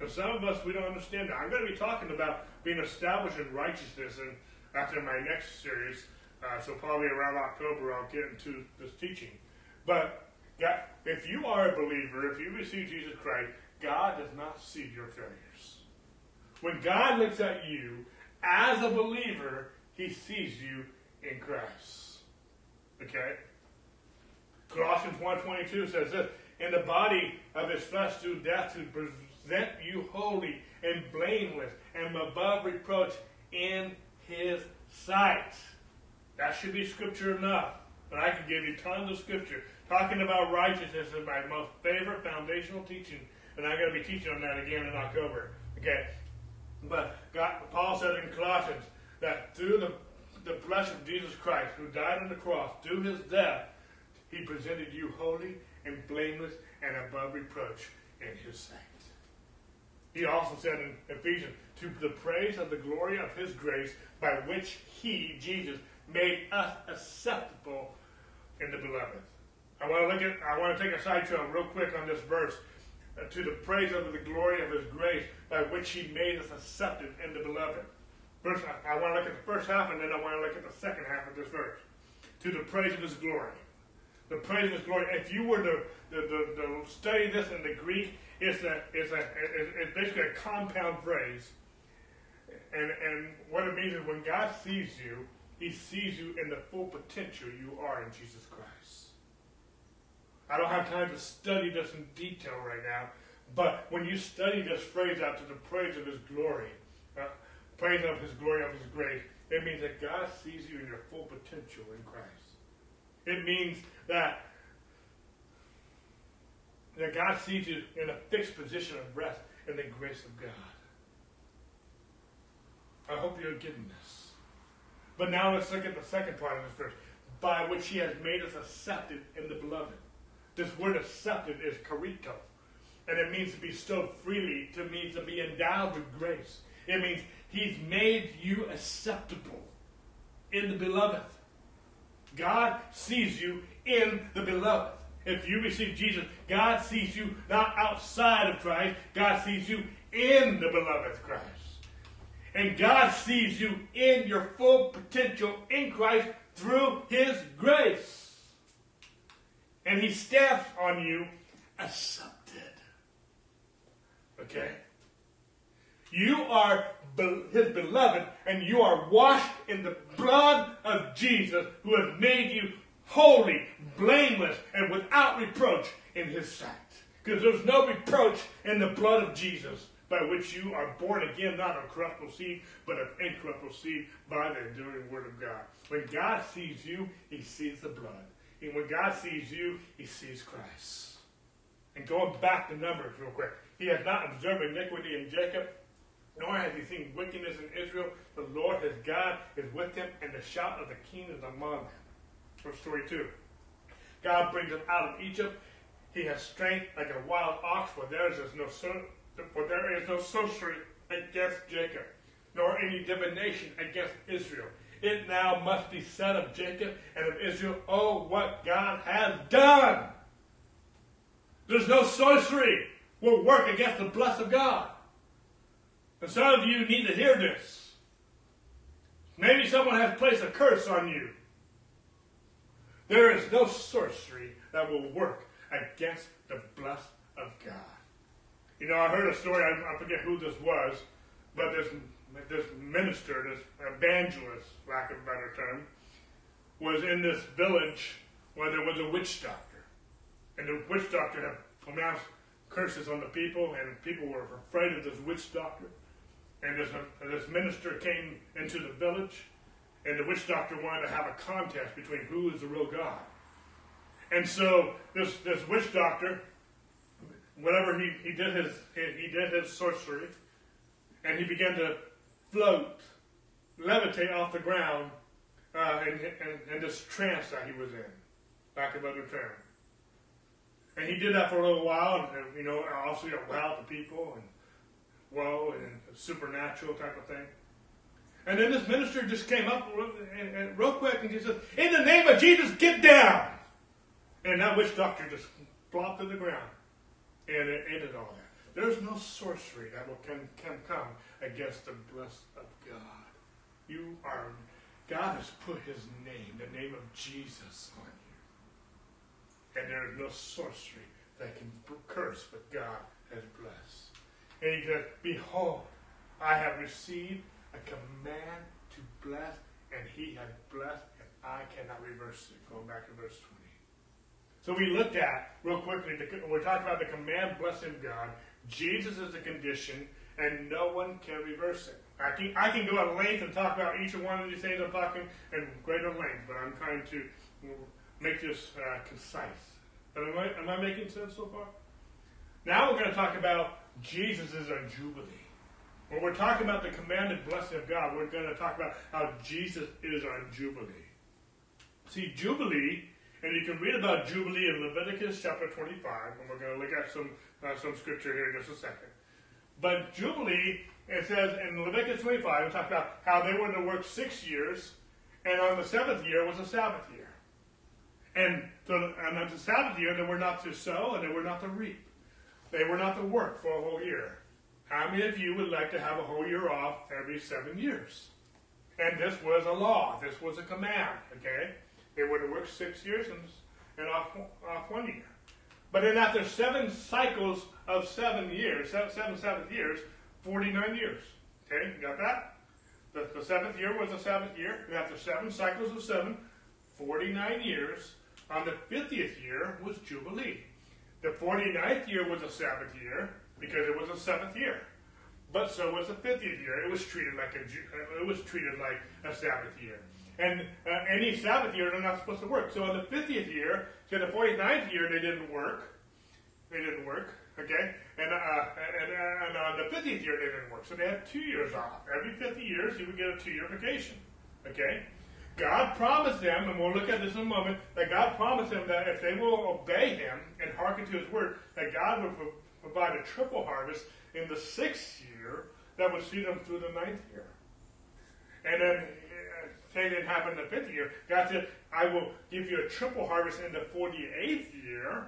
And some of us, we don't understand that. I'm going to be talking about being established in righteousness and after my next series. Uh, so probably around October, I'll get into this teaching. But God, if you are a believer, if you receive Jesus Christ, God does not see your failures. When God looks at you as a believer, He sees you in Christ. Okay? Colossians 1.22 says this, In the body of his flesh through death to present you holy and blameless and above reproach in his sight. That should be scripture enough. But I can give you tons of scripture. Talking about righteousness is my most favorite foundational teaching. And I'm going to be teaching on that again in October. Okay? But God, Paul said in Colossians that through the the flesh of Jesus Christ, who died on the cross, through his death, he presented you holy and blameless and above reproach in his sight. He also said in Ephesians, to the praise of the glory of his grace, by which he, Jesus, made us acceptable in the beloved. I want to look at, I want to take a side trail real quick on this verse. Uh, to the praise of the glory of his grace, by which he made us accepted in the beloved. First, I, I want to look at the first half, and then I want to look at the second half of this verse. To the praise of His glory. The praise of His glory. If you were to, to, to study this in the Greek, it's a, it's a, it's basically a compound phrase. And, and what it means is when God sees you, He sees you in the full potential you are in Jesus Christ. I don't have time to study this in detail right now, but when you study this phrase out to the praise of His glory, uh, praise of His glory, of His grace. It means that God sees you in your full potential in Christ. It means that that God sees you in a fixed position of rest in the grace of God. I hope you're getting this. But now let's look at the second part of this verse. By which he has made us accepted in the beloved. This word accepted is charito. And it means to be bestow freely, to mean to be endowed with grace. It means he's made you acceptable in the beloved. God sees you in the beloved. If you receive Jesus, God sees you not outside of Christ, God sees you in the beloved Christ. And God sees you in your full potential in Christ through His grace. And He stamps on you accepted. Okay? You are His beloved, and you are washed in the blood of Jesus, who has made you holy, blameless, and without reproach in His sight. Because there's no reproach in the blood of Jesus by which you are born again, not of corruptible seed, but of incorruptible seed by the enduring word of God. When God sees you, he sees the blood. And when God sees you, he sees Christ. And going back to Numbers real quick. He has not observed iniquity in Jacob, nor has he seen wickedness in Israel. The Lord his God is with him, and the shout of the king is among them. Verse 22. God brings them out of Egypt. He has strength like a wild ox, for there is no for there is no sorcery against Jacob, nor any divination against Israel. It now must be said of Jacob and of Israel, oh, what God has done. There's no sorcery will work against the bless of God. And some of you need to hear this. Maybe someone has placed a curse on you. There is no sorcery that will work against the bless of God. You know, I heard a story, I, I forget who this was, but this, this minister, this evangelist, lack of a better term, was in this village where there was a witch doctor. And the witch doctor had pronounced curses on the people, and people were afraid of this witch doctor. And this, uh, this minister came into the village, and the witch doctor wanted to have a contest between who is the real God. And so this, this witch doctor whenever he, he did his he, he did his sorcery, and he began to float, levitate off the ground, uh, in, in, in, this trance that he was in, back above the town. And he did that for a little while, and, and you know, obviously you know, wow to people and whoa and supernatural type of thing. And then this minister just came up and, and real quick and he said, "In the name of Jesus, get down!" And that witch doctor just flopped to the ground and it ended all. There's no sorcery that will can, can come against the bless of God. You are, God has put his name, the name of Jesus on you. And there is no sorcery that can curse what God has blessed. And he said, Behold, I have received a command to bless, and he has blessed, and I cannot reverse it. Going back to verse 20. So we looked at, real quickly, we're talking about the command blessing God. Jesus is the condition, and no one can reverse it. I can, I can go at length and talk about each one of these things I'm talking in greater length, but I'm trying to make this uh, concise. But am I, am I making sense so far? Now we're going to talk about Jesus is our Jubilee. When we're talking about the commanded blessing of God, we're going to talk about how Jesus is our Jubilee. See, Jubilee and you can read about Jubilee in Leviticus chapter 25, and we're going to look at some, uh, some scripture here in just a second. But Jubilee, it says in Leviticus 25, it talks about how they were to work six years, and on the seventh year was a Sabbath year. And, so, and on the Sabbath year, they were not to sow and they were not to reap. They were not to work for a whole year. How many of you would like to have a whole year off every seven years? And this was a law. This was a command, okay? They would have worked six years and, and off, off one year. But then after seven cycles of seven years, seven, seven seventh years, 49 years. Okay, you got that? The, the seventh year was a seventh year. And after seven cycles of seven, 49 years, on the 50th year was Jubilee. The 49th year was a Sabbath year because it was a seventh year. but so was the 50th year. It was treated like a uh, it was treated like a Sabbath year. And uh, any Sabbath year, they're not supposed to work. So in the 50th year, to the 49th year, they didn't work. They didn't work. Okay, and, uh, and, and on the 50th year, they didn't work. So they had two years off. Every 50 years, he would get a two-year vacation. Okay. God promised them, and we'll look at this in a moment, that God promised them that if they will obey Him and hearken to His word, that God would provide a triple harvest in the sixth year that would see them through the ninth year. And then, uh, say it didn't happen in the fifth year, God said, I will give you a triple harvest in the 48th year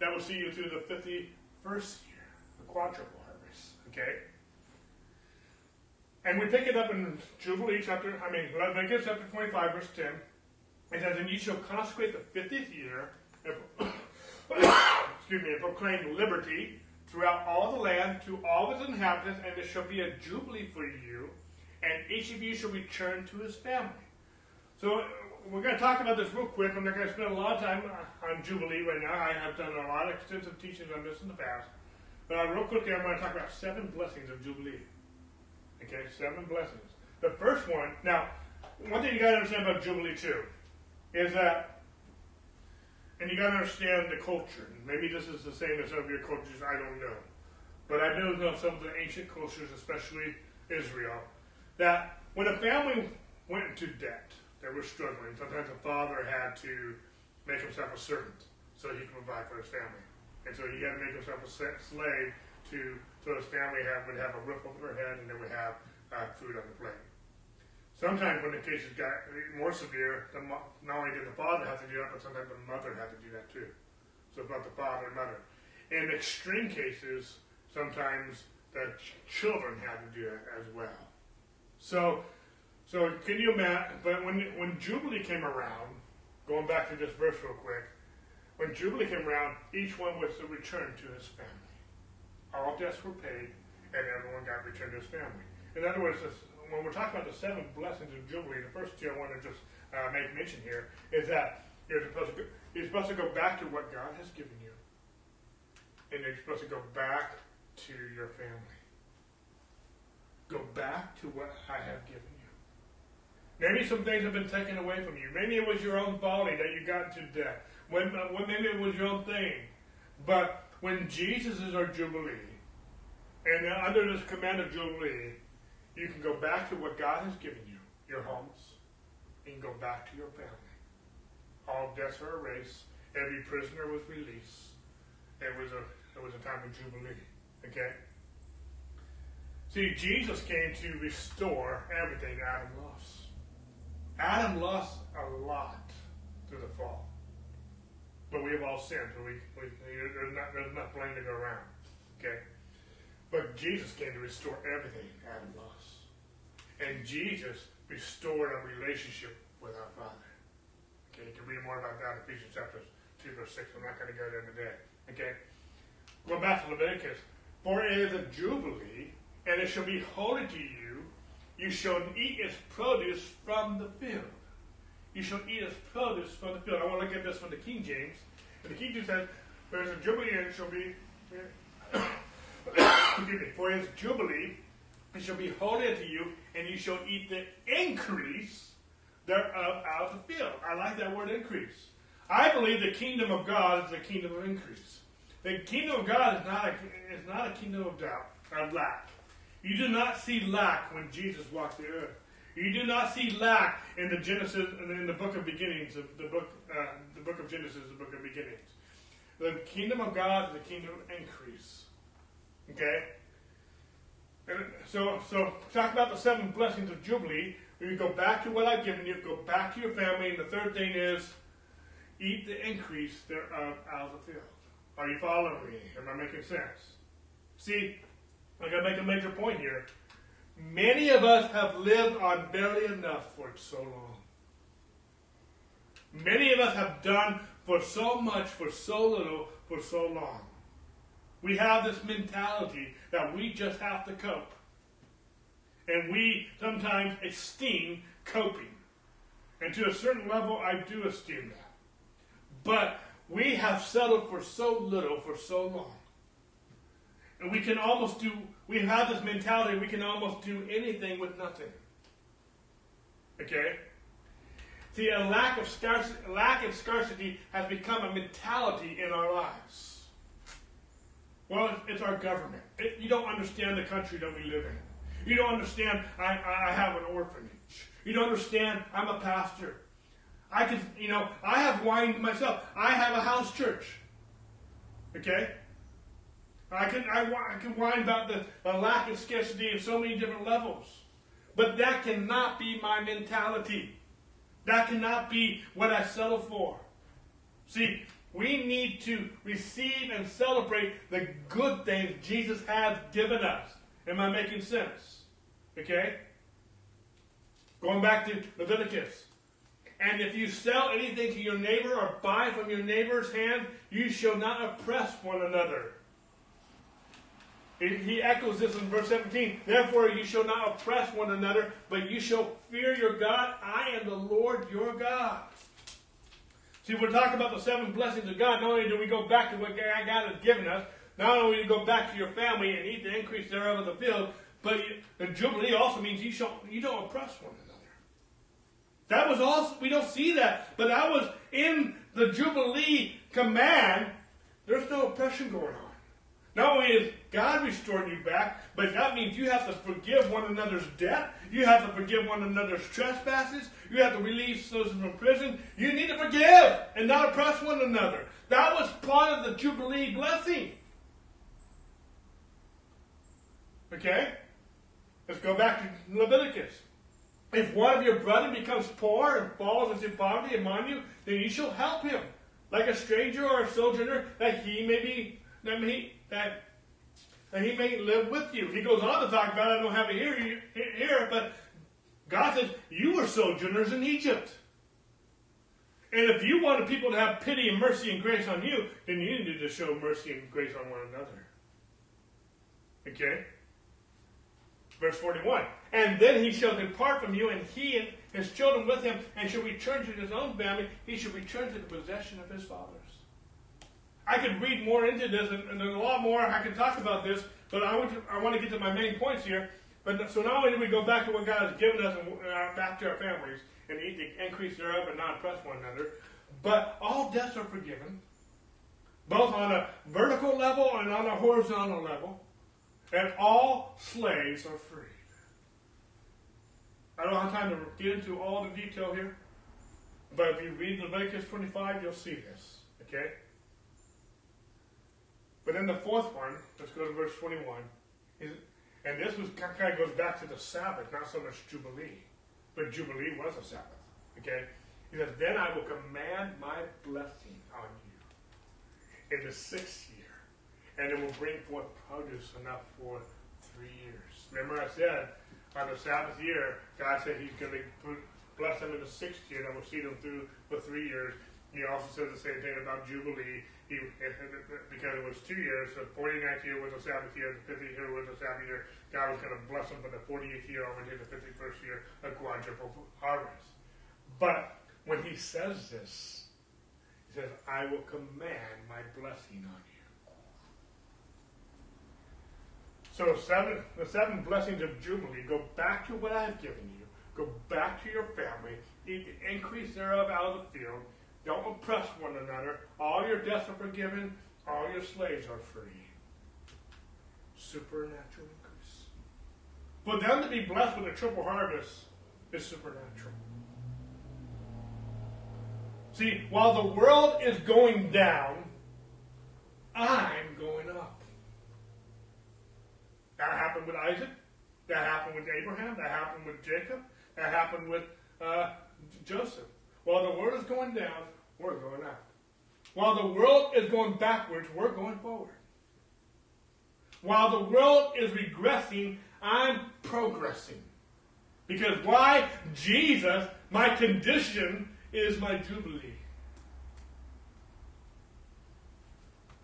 that will see you through the 51st year, the quadruple harvest. Okay? And we pick it up in Jubilee chapter, I mean, Leviticus chapter 25, verse 10. It says, And ye shall consecrate the 50th year, excuse me, and proclaim liberty throughout all the land to all its inhabitants, and there shall be a jubilee for you, and each of you shall return to his family. So we're going to talk about this real quick. I'm not going to spend a lot of time on Jubilee right now. I have done a lot of extensive teachings on this in the past. But uh, real quickly, I'm going to talk about seven blessings of Jubilee. Okay, seven blessings. The first one, now, one thing you got to understand about Jubilee too, is that, and you got to understand the culture. Maybe this is the same as some of your cultures, I don't know. But I do know some of the ancient cultures, especially Israel, that when a family went into debt, they were struggling. Sometimes the father had to make himself a servant so he could provide for his family. And so he had to make himself a slave to so his family have, would have a roof over their head and they would have uh, food on the plate. Sometimes when the cases got more severe, the, not only did the father have to do that, but sometimes the mother had to do that too. So both the father and mother. In extreme cases, sometimes the ch- children had to do it as well. So, so can you imagine? But when when Jubilee came around, going back to this verse real quick, when Jubilee came around, each one was to return to his family all debts were paid, and everyone got returned to his family. In other words, this, when we're talking about the seven blessings of Jubilee, the first two I want to just uh, make mention here is that you're supposed, to go, you're supposed to go back to what God has given you, and you're supposed to go back to your family. Go back to what I have given you. Maybe some things have been taken away from you. Maybe it was your own folly that you got to death. When, uh, maybe it was your own thing. But when Jesus is our Jubilee, and under this command of Jubilee, you can go back to what God has given you, your homes, and go back to your family. All debts are erased. Every prisoner was released. It was a it was a time of Jubilee. Okay? See, Jesus came to restore everything Adam lost. Adam lost a lot through the fall. But we have all sinned, so we, we there's not there's enough blame to go around. Okay? But Jesus came to restore everything Adam lost. And Jesus restored a relationship with our Father. Okay, you can read more about that in Ephesians chapter 2, verse 6. I'm not going to go there today. Okay? Go back to Leviticus. For it is a jubilee, and it shall be holy to you. You shall eat its produce from the field. You shall eat its produce from the field. I want to look at this from the King James. And the King James says, There's a jubilee shall be for his jubilee it shall be holy unto you, and you shall eat the increase thereof out of the field. I like that word increase. I believe the kingdom of God is the kingdom of increase. The kingdom of God is not a, is not a kingdom of doubt, of lack. You do not see lack when Jesus walked the earth. You do not see lack in the Genesis in the book of beginnings, of the book uh, the book of Genesis, the book of beginnings. The kingdom of God is the kingdom of increase. Okay? And so so talk about the seven blessings of Jubilee. You go back to what I've given you, go back to your family, and the third thing is eat the increase thereof out of the field. Are you following me? Am I making sense? See, I gotta make a major point here. Many of us have lived on barely enough for so long. Many of us have done for so much, for so little, for so long. We have this mentality that we just have to cope. And we sometimes esteem coping. And to a certain level, I do esteem that. But we have settled for so little for so long. And we can almost do, we have this mentality, we can almost do anything with nothing. Okay? See, a lack of scarcity, lack of scarcity has become a mentality in our lives. Well, it's our government. It, you don't understand the country that we live in. You don't understand I, I have an orphanage. You don't understand I'm a pastor. I can, you know, I have wine myself. I have a house church. Okay? I can, I, I whine about the, the lack of scarcity of so many different levels. But that cannot be my mentality. That cannot be what I settle for. See, we need to receive and celebrate the good things Jesus has given us. Am I making sense? Okay? Going back to Leviticus. And if you sell anything to your neighbor or buy from your neighbor's hand, you shall not oppress one another. He echoes this in verse 17. Therefore, you shall not oppress one another, but you shall fear your God. I am the Lord your God. See, we're talking about the seven blessings of God. Not only do we go back to what God has given us, not only do you go back to your family and eat the increase thereof of the field, but the Jubilee also means you, shall, you don't oppress one another. That was also, we don't see that, but that was in the Jubilee command. There's no oppression going on. Not only is God restoring you back, but that means you have to forgive one another's debt. You have to forgive one another's trespasses. You have to release those from prison. You need to forgive and not oppress one another. That was part of the Jubilee blessing. Okay? Let's go back to Leviticus. If one of your brethren becomes poor and falls into poverty among you, then you shall help him, like a stranger or a sojourner, that he may be that he that, he may live with you. He goes on to talk about, I don't have it here, here, but God says, you were sojourners in Egypt. And if you wanted people to have pity and mercy and grace on you, then you needed to show mercy and grace on one another. Okay? Verse 41. And then he shall depart from you, and he and his children with him, and shall return to his own family. He shall return to the possession of his fathers. I could read more into this, and, and, there's a lot more I can talk about this, but I want to I want to get to my main points here. But so not only do we go back to what God has given us and back to our families and eat the increase thereof and not oppress one another, but all debts are forgiven, both on a vertical level and on a horizontal level, and all slaves are freed. I don't have time to get into all the detail here, but if you read Leviticus 25, you'll see this. Okay? But then the fourth one, let's go to verse 21. Is, and this was kind of goes back to the Sabbath, not so much Jubilee. But Jubilee was a Sabbath. Okay? He says, Then I will command my blessing on you in the sixth year, and it will bring forth produce enough for three years. Remember, I said on the Sabbath year, God said He's going to bless them in the sixth year, and will see them through for three years. He also says the same thing about Jubilee he, because it was two years, the 49th year was a Sabbath year, the 50th year was a Sabbath year. God was going to bless them for the 48th year over to the 51st year, a quadruple harvest. But when he says this, he says, I will command my blessing on you. So seven, the seven blessings of Jubilee go back to what I have given you. Go back to your family. Eat the increase thereof out of the field don't oppress one another. All your debts are forgiven. All your slaves are free. Supernatural increase. For them to be blessed with a triple harvest is supernatural. See, while the world is going down, I'm going up. That happened with Isaac. That happened with Abraham. That happened with Jacob. That happened with uh, Joseph. While the world is going down, we're going up. While the world is going backwards, we're going forward. While the world is regressing, I'm progressing. Because why? Jesus, my condition is my jubilee.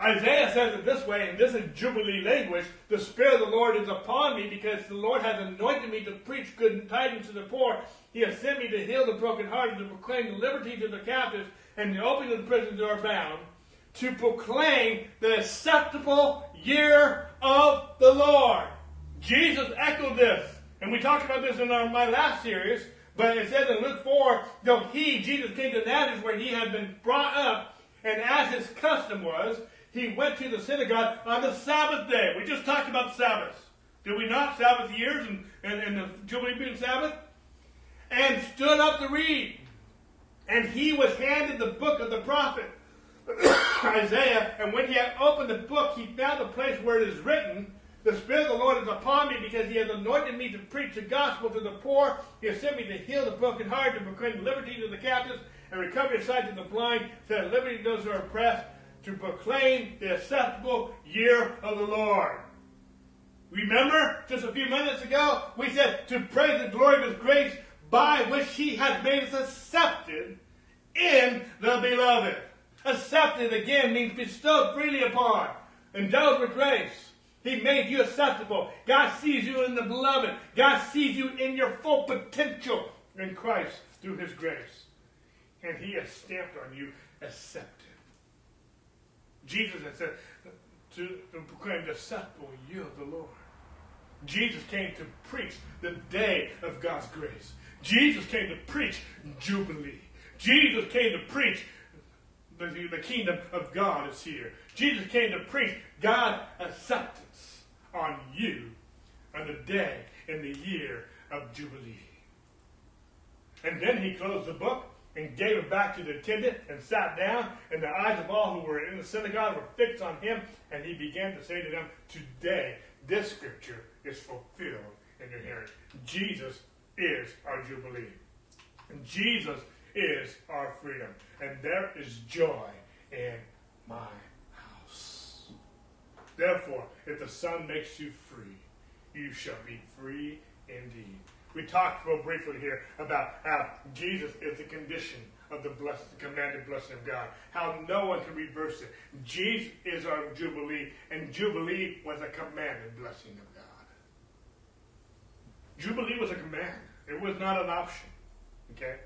Isaiah says it this way, and this is Jubilee language The Spirit of the Lord is upon me because the Lord has anointed me to preach good tidings to the poor. He has sent me to heal the brokenhearted, to proclaim the liberty to the captives, and the opening of the prison door bound, to proclaim the acceptable year of the Lord. Jesus echoed this. And we talked about this in our, my last series. But it says in Luke 4, though he, Jesus, came to Nazareth where he had been brought up, and as his custom was, he went to the synagogue on the Sabbath day. We just talked about Sabbath. Did we not? Sabbath years and, and, and the Jubilee being Sabbath? And stood up to read. And he was handed the book of the prophet Isaiah. And when he had opened the book, he found the place where it is written, The Spirit of the Lord is upon me because he has anointed me to preach the gospel to the poor. He has sent me to heal the brokenhearted, to proclaim liberty to the captives, and recovery of sight to the blind, to set liberty to those who are oppressed, to proclaim the acceptable year of the Lord. Remember, just a few minutes ago, we said to praise the glory of His grace by which He has made us accepted in the beloved. Accepted again means bestowed freely upon, endowed with grace. He made you acceptable. God sees you in the beloved. God sees you in your full potential in Christ through His grace. And He has stamped on you accepted. Jesus has said to, proclaim the acceptable year of the Lord. Jesus came to preach the day of God's grace. Jesus came to preach Jubilee. Jesus came to preach the, the kingdom of God is here. Jesus came to preach God's acceptance on you on the day in the year of Jubilee. And then he closed the book and gave it back to the attendant and sat down, and the eyes of all who were in the synagogue were fixed on him, and he began to say to them, Today this scripture is fulfilled in your hearing. Jesus is our Jubilee. And Jesus is our freedom. And there is joy in my house. Therefore, if the Son makes you free, you shall be free indeed. We talked real briefly here about how Jesus is the condition of the blessed, the commanded blessing of God. How no one can reverse it. Jesus is our Jubilee, and Jubilee was a commanded blessing of God. Jubilee was a command. It was not an option. Okay?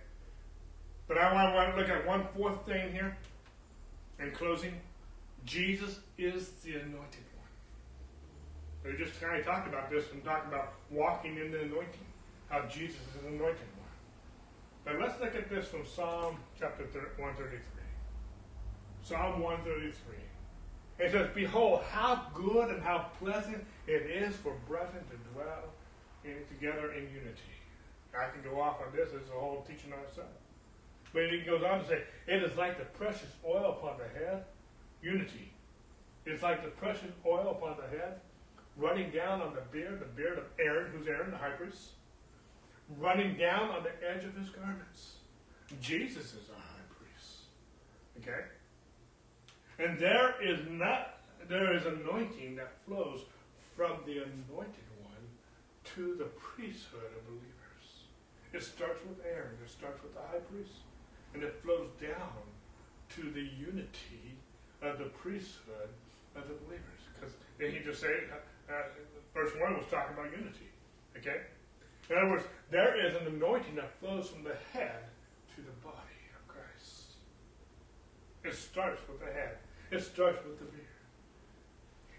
But I want to look at one fourth thing here in closing. Jesus is the anointed one. We just kind of talked about this and talked about walking in the anointing, how Jesus is an anointed one. But let's look at this from Psalm chapter 133. Psalm 133. It says, Behold, how good and how pleasant it is for brethren to dwell in, together in unity. I can go off on this, it's a whole teaching on itself. But it goes on to say, It is like the precious oil upon the head, unity. It's like the precious oil upon the head, running down on the beard, the beard of Aaron, who's Aaron, the high priest, running down on the edge of his garments. Jesus is our high priest. Okay? And there is not there is anointing that flows from the anointed to the priesthood of believers. It starts with Aaron, it starts with the high priest, and it flows down to the unity of the priesthood of the believers. Because he just say, uh, uh, verse one was talking about unity. Okay? In other words, there is an anointing that flows from the head to the body of Christ. It starts with the head. It starts with the beard.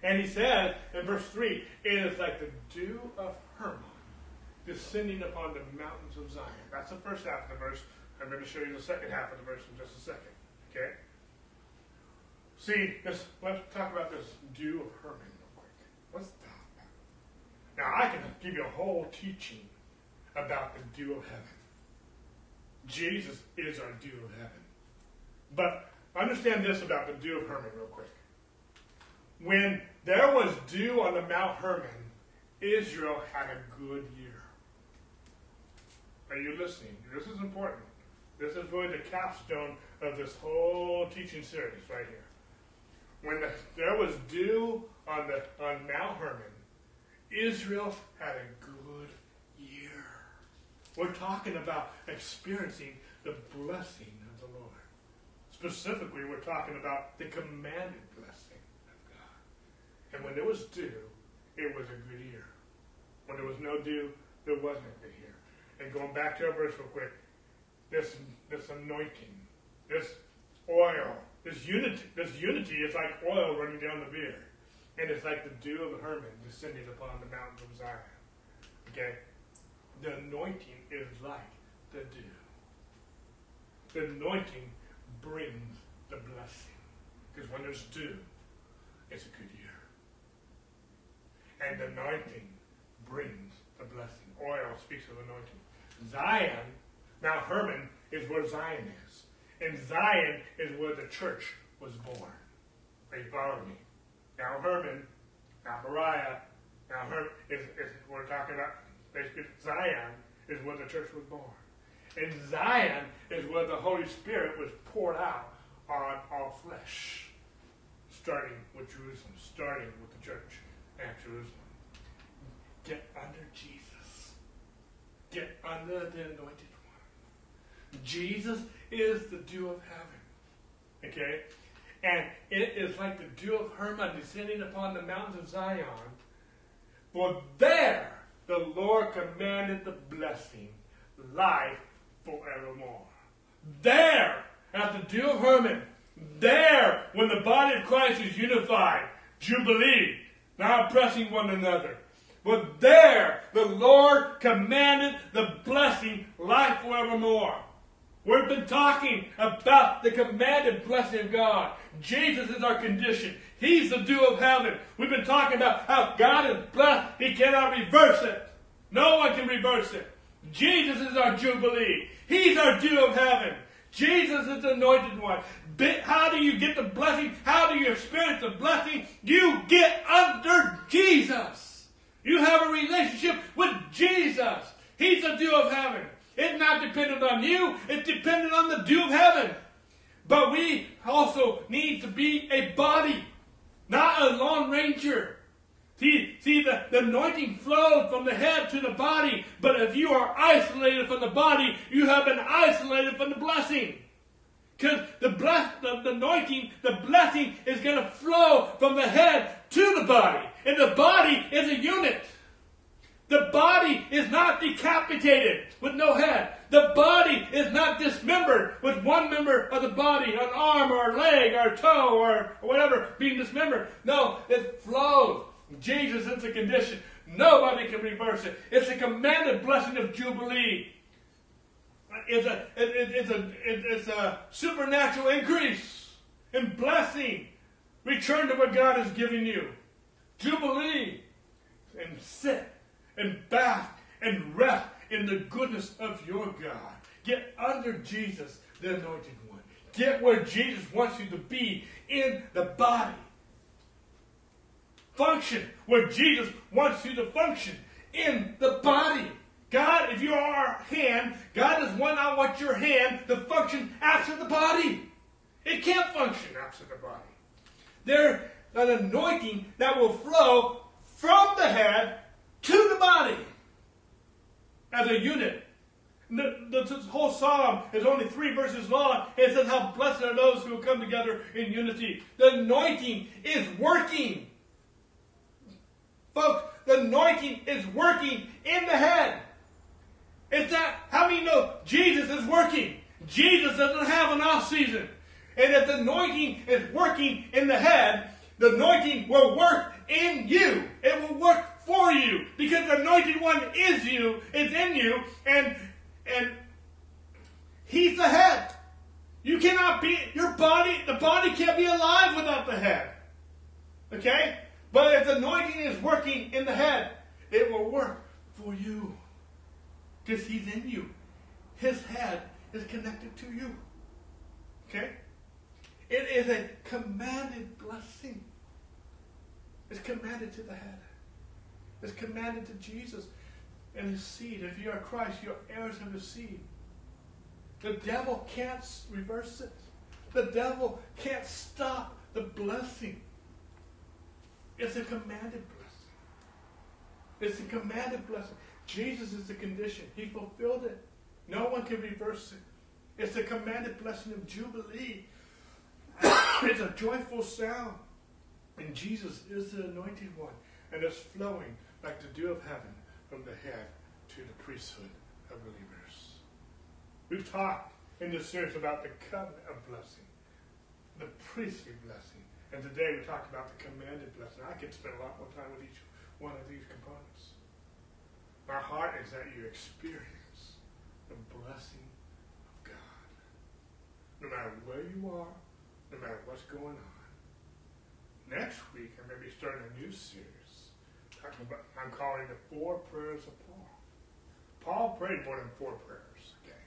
And he says in verse 3, it is like the dew of Hermon descending upon the mountains of Zion. That's the first half of the verse. I'm going to show you the second half of the verse in just a second. Okay? See, this, let's talk about this dew of Hermon real quick. What's that Now, I can give you a whole teaching about the dew of heaven. Jesus is our dew of heaven. But understand this about the dew of Hermon real quick. When there was dew on the Mount Hermon, Israel had a good year. Are you listening? This is important. This is really the capstone of this whole teaching series right here. When the, there was dew on the on Mount Hermon, Israel had a good year. We're talking about experiencing the blessing of the Lord. Specifically, we're talking about the commanded blessing of God. And when there was dew, it was a good year. When there was no dew, there wasn't a good year. And going back to our verse real quick, this this anointing, this oil, this unity, this unity is like oil running down the beard. And it's like the dew of Hermon descending upon the mountains of Zion. Okay? The anointing is like the dew. The anointing brings the blessing. Because when there's dew, it's a good year. And the anointing brings the blessing. Oil speaks of anointing. Zion, now Hermon is where Zion is. And Zion is where the church was born. Are you following me? Now Hermon, now Moriah, now Hermon is, is we're talking about basically Zion is where the church was born. And Zion is where the Holy Spirit was poured out on all flesh. Starting with Jerusalem, starting with the church at Jerusalem. Get under Jesus. Get under the anointed one. Jesus is the dew of heaven. Okay? And it is like the dew of Hermon descending upon the mountains of Zion. For there the Lord commanded the blessing, life forevermore. There, at the dew of Hermon, there, when the body of Christ is unified, Jubilee, not oppressing one another. But there, the Lord commanded the blessing, life forevermore. We've been talking about the commanded blessing of God. Jesus is our condition. He's the dew of heaven. We've been talking about how God is blessed. He cannot reverse it. No one can reverse it. Jesus is our jubilee. He's our dew of heaven. Jesus is the anointed one. How do you get the blessing? How do you experience the blessing? You get under Jesus. You have a relationship with Jesus. He's the dew of heaven. It's not dependent on you, it's dependent on the dew of heaven. But we also need to be a body, not a lone ranger. See, see the, the anointing flows from the head to the body, but if you are isolated from the body, you have been isolated from the blessing. Because the, bless, the, the anointing, the blessing is going to flow from the head to the body. And the body is a unit. The body is not decapitated with no head. The body is not dismembered with one member of the body, an arm or a leg or a toe or whatever being dismembered. No, it flows. Jesus is the condition. Nobody can reverse it. It's a commanded blessing of Jubilee. It's a, it, it's a, it, it's a supernatural increase in blessing. Return to what God has given you. Jubilee. And sit and bask and rest in the goodness of your God. Get under Jesus, the anointed one. Get where Jesus wants you to be in the body. Function where Jesus wants you to function in the body. God, if you are hand, God does one not want your hand to function absent the body. It can't function absent the body. There's an anointing that will flow from the head to the body as a unit. The, the, this whole psalm is only three verses long. It says how blessed are those who come together in unity. The anointing is working. Folks, the anointing is working in the head. It's that, how many know Jesus is working? Jesus doesn't have an off season. And if the anointing is working in the head, the anointing will work in you. It will work for you because the anointed one is you, is in you, and and he's the head. You cannot be your body. The body can't be alive without the head. Okay, but if the anointing is working in the head, it will work for you because he's in you. His head is connected to you. Okay, it is a commanded blessing. It's commanded to the head It's commanded to Jesus and his seed. If you are Christ, you're heirs of his seed. The devil can't reverse it. The devil can't stop the blessing. It's a commanded blessing. It's a commanded blessing. Jesus is the condition. He fulfilled it. No one can reverse it. It's a commanded blessing of Jubilee. it's a joyful sound. And Jesus is the anointed one. And it's flowing like the dew of heaven from the head to the priesthood of believers. We've talked in this series about the covenant of blessing, the priestly blessing, And today we talked about the commanded blessing. I could spend a lot more time with each one of these components. My heart is that you experience the blessing of God. No matter where you are, no matter what's going on. Next week, I'm going to be starting a new series. Talking about, I'm calling the Four Prayers of Paul. Paul prayed more than four prayers, okay?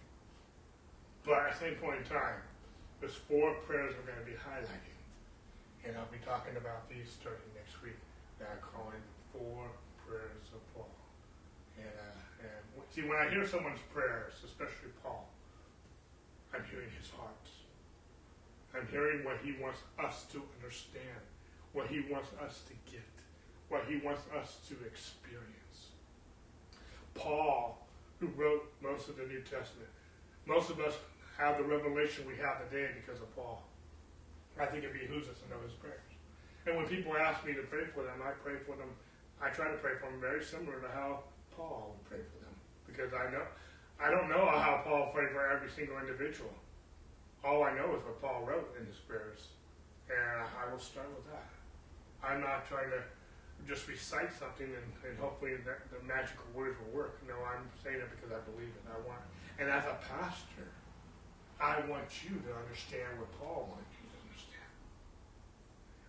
But at the same point in time, there's four prayers I'm going to be highlighting. And I'll be talking about these starting next week that I'm calling four prayers of Paul. And, uh, and see, when I hear someone's prayers, especially Paul, I'm hearing his heart. I'm hearing what he wants us to understand, what he wants us to get, what he wants us to experience. Paul, who wrote most of the New Testament, most of us have the revelation we have today because of Paul. I think it behooves us to know his prayers. And when people ask me to pray for them, I pray for them. I try to pray for them very similar to how Paul prayed for them, because I know I don't know how Paul prayed for every single individual. All I know is what Paul wrote in his prayers, and I will start with that. I'm not trying to just recite something and, and hopefully that the magical words will work. No, I'm saying it because I believe it. I want, and as a pastor, I want you to understand what Paul wanted you to understand.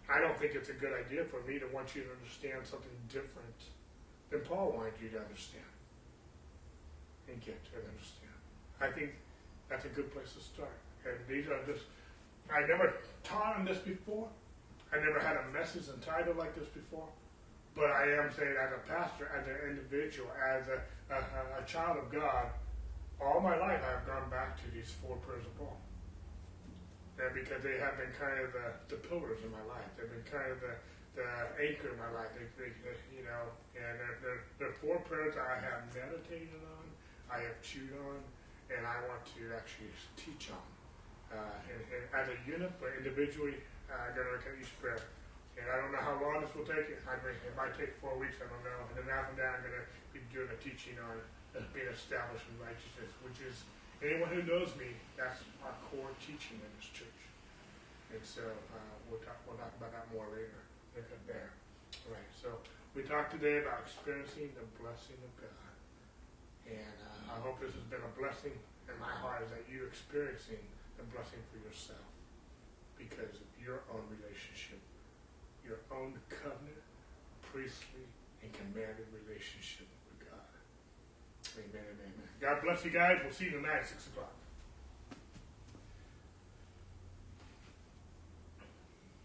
I don't think it's a good idea for me to want you to understand something different than Paul wanted you to understand and get and understand. I think that's a good place to start. And these are just, I never taught on this before. I never had a message entitled like this before. But I am saying as a pastor, as an individual, as a, a, a child of God, all my life I've gone back to these four prayers of. And because they have been kind of the, the pillars in my life. They've been kind of the, the anchor in my life. They, they, you know, and they're, they're, they're four prayers I have meditated on, I have chewed on, and I want to actually teach on. Uh, and, and as a unit, but individually, uh, I'm going to look at each prayer. And I don't know how long this will take. I mean, it might take four weeks. I don't know. And then after that, I'm going to be doing a teaching on being established in righteousness, which is anyone who knows me, that's our core teaching in this church. And so uh, we'll talk we'll talk about that more later. There. All right. So we talked today about experiencing the blessing of God, and uh, I hope this has been a blessing. And my heart is that you experiencing the blessing for yourself because of your own relationship, your own covenant, priestly, and commanded relationship with God. Amen, amen, amen. God bless you guys. We'll see you tonight at 6 o'clock.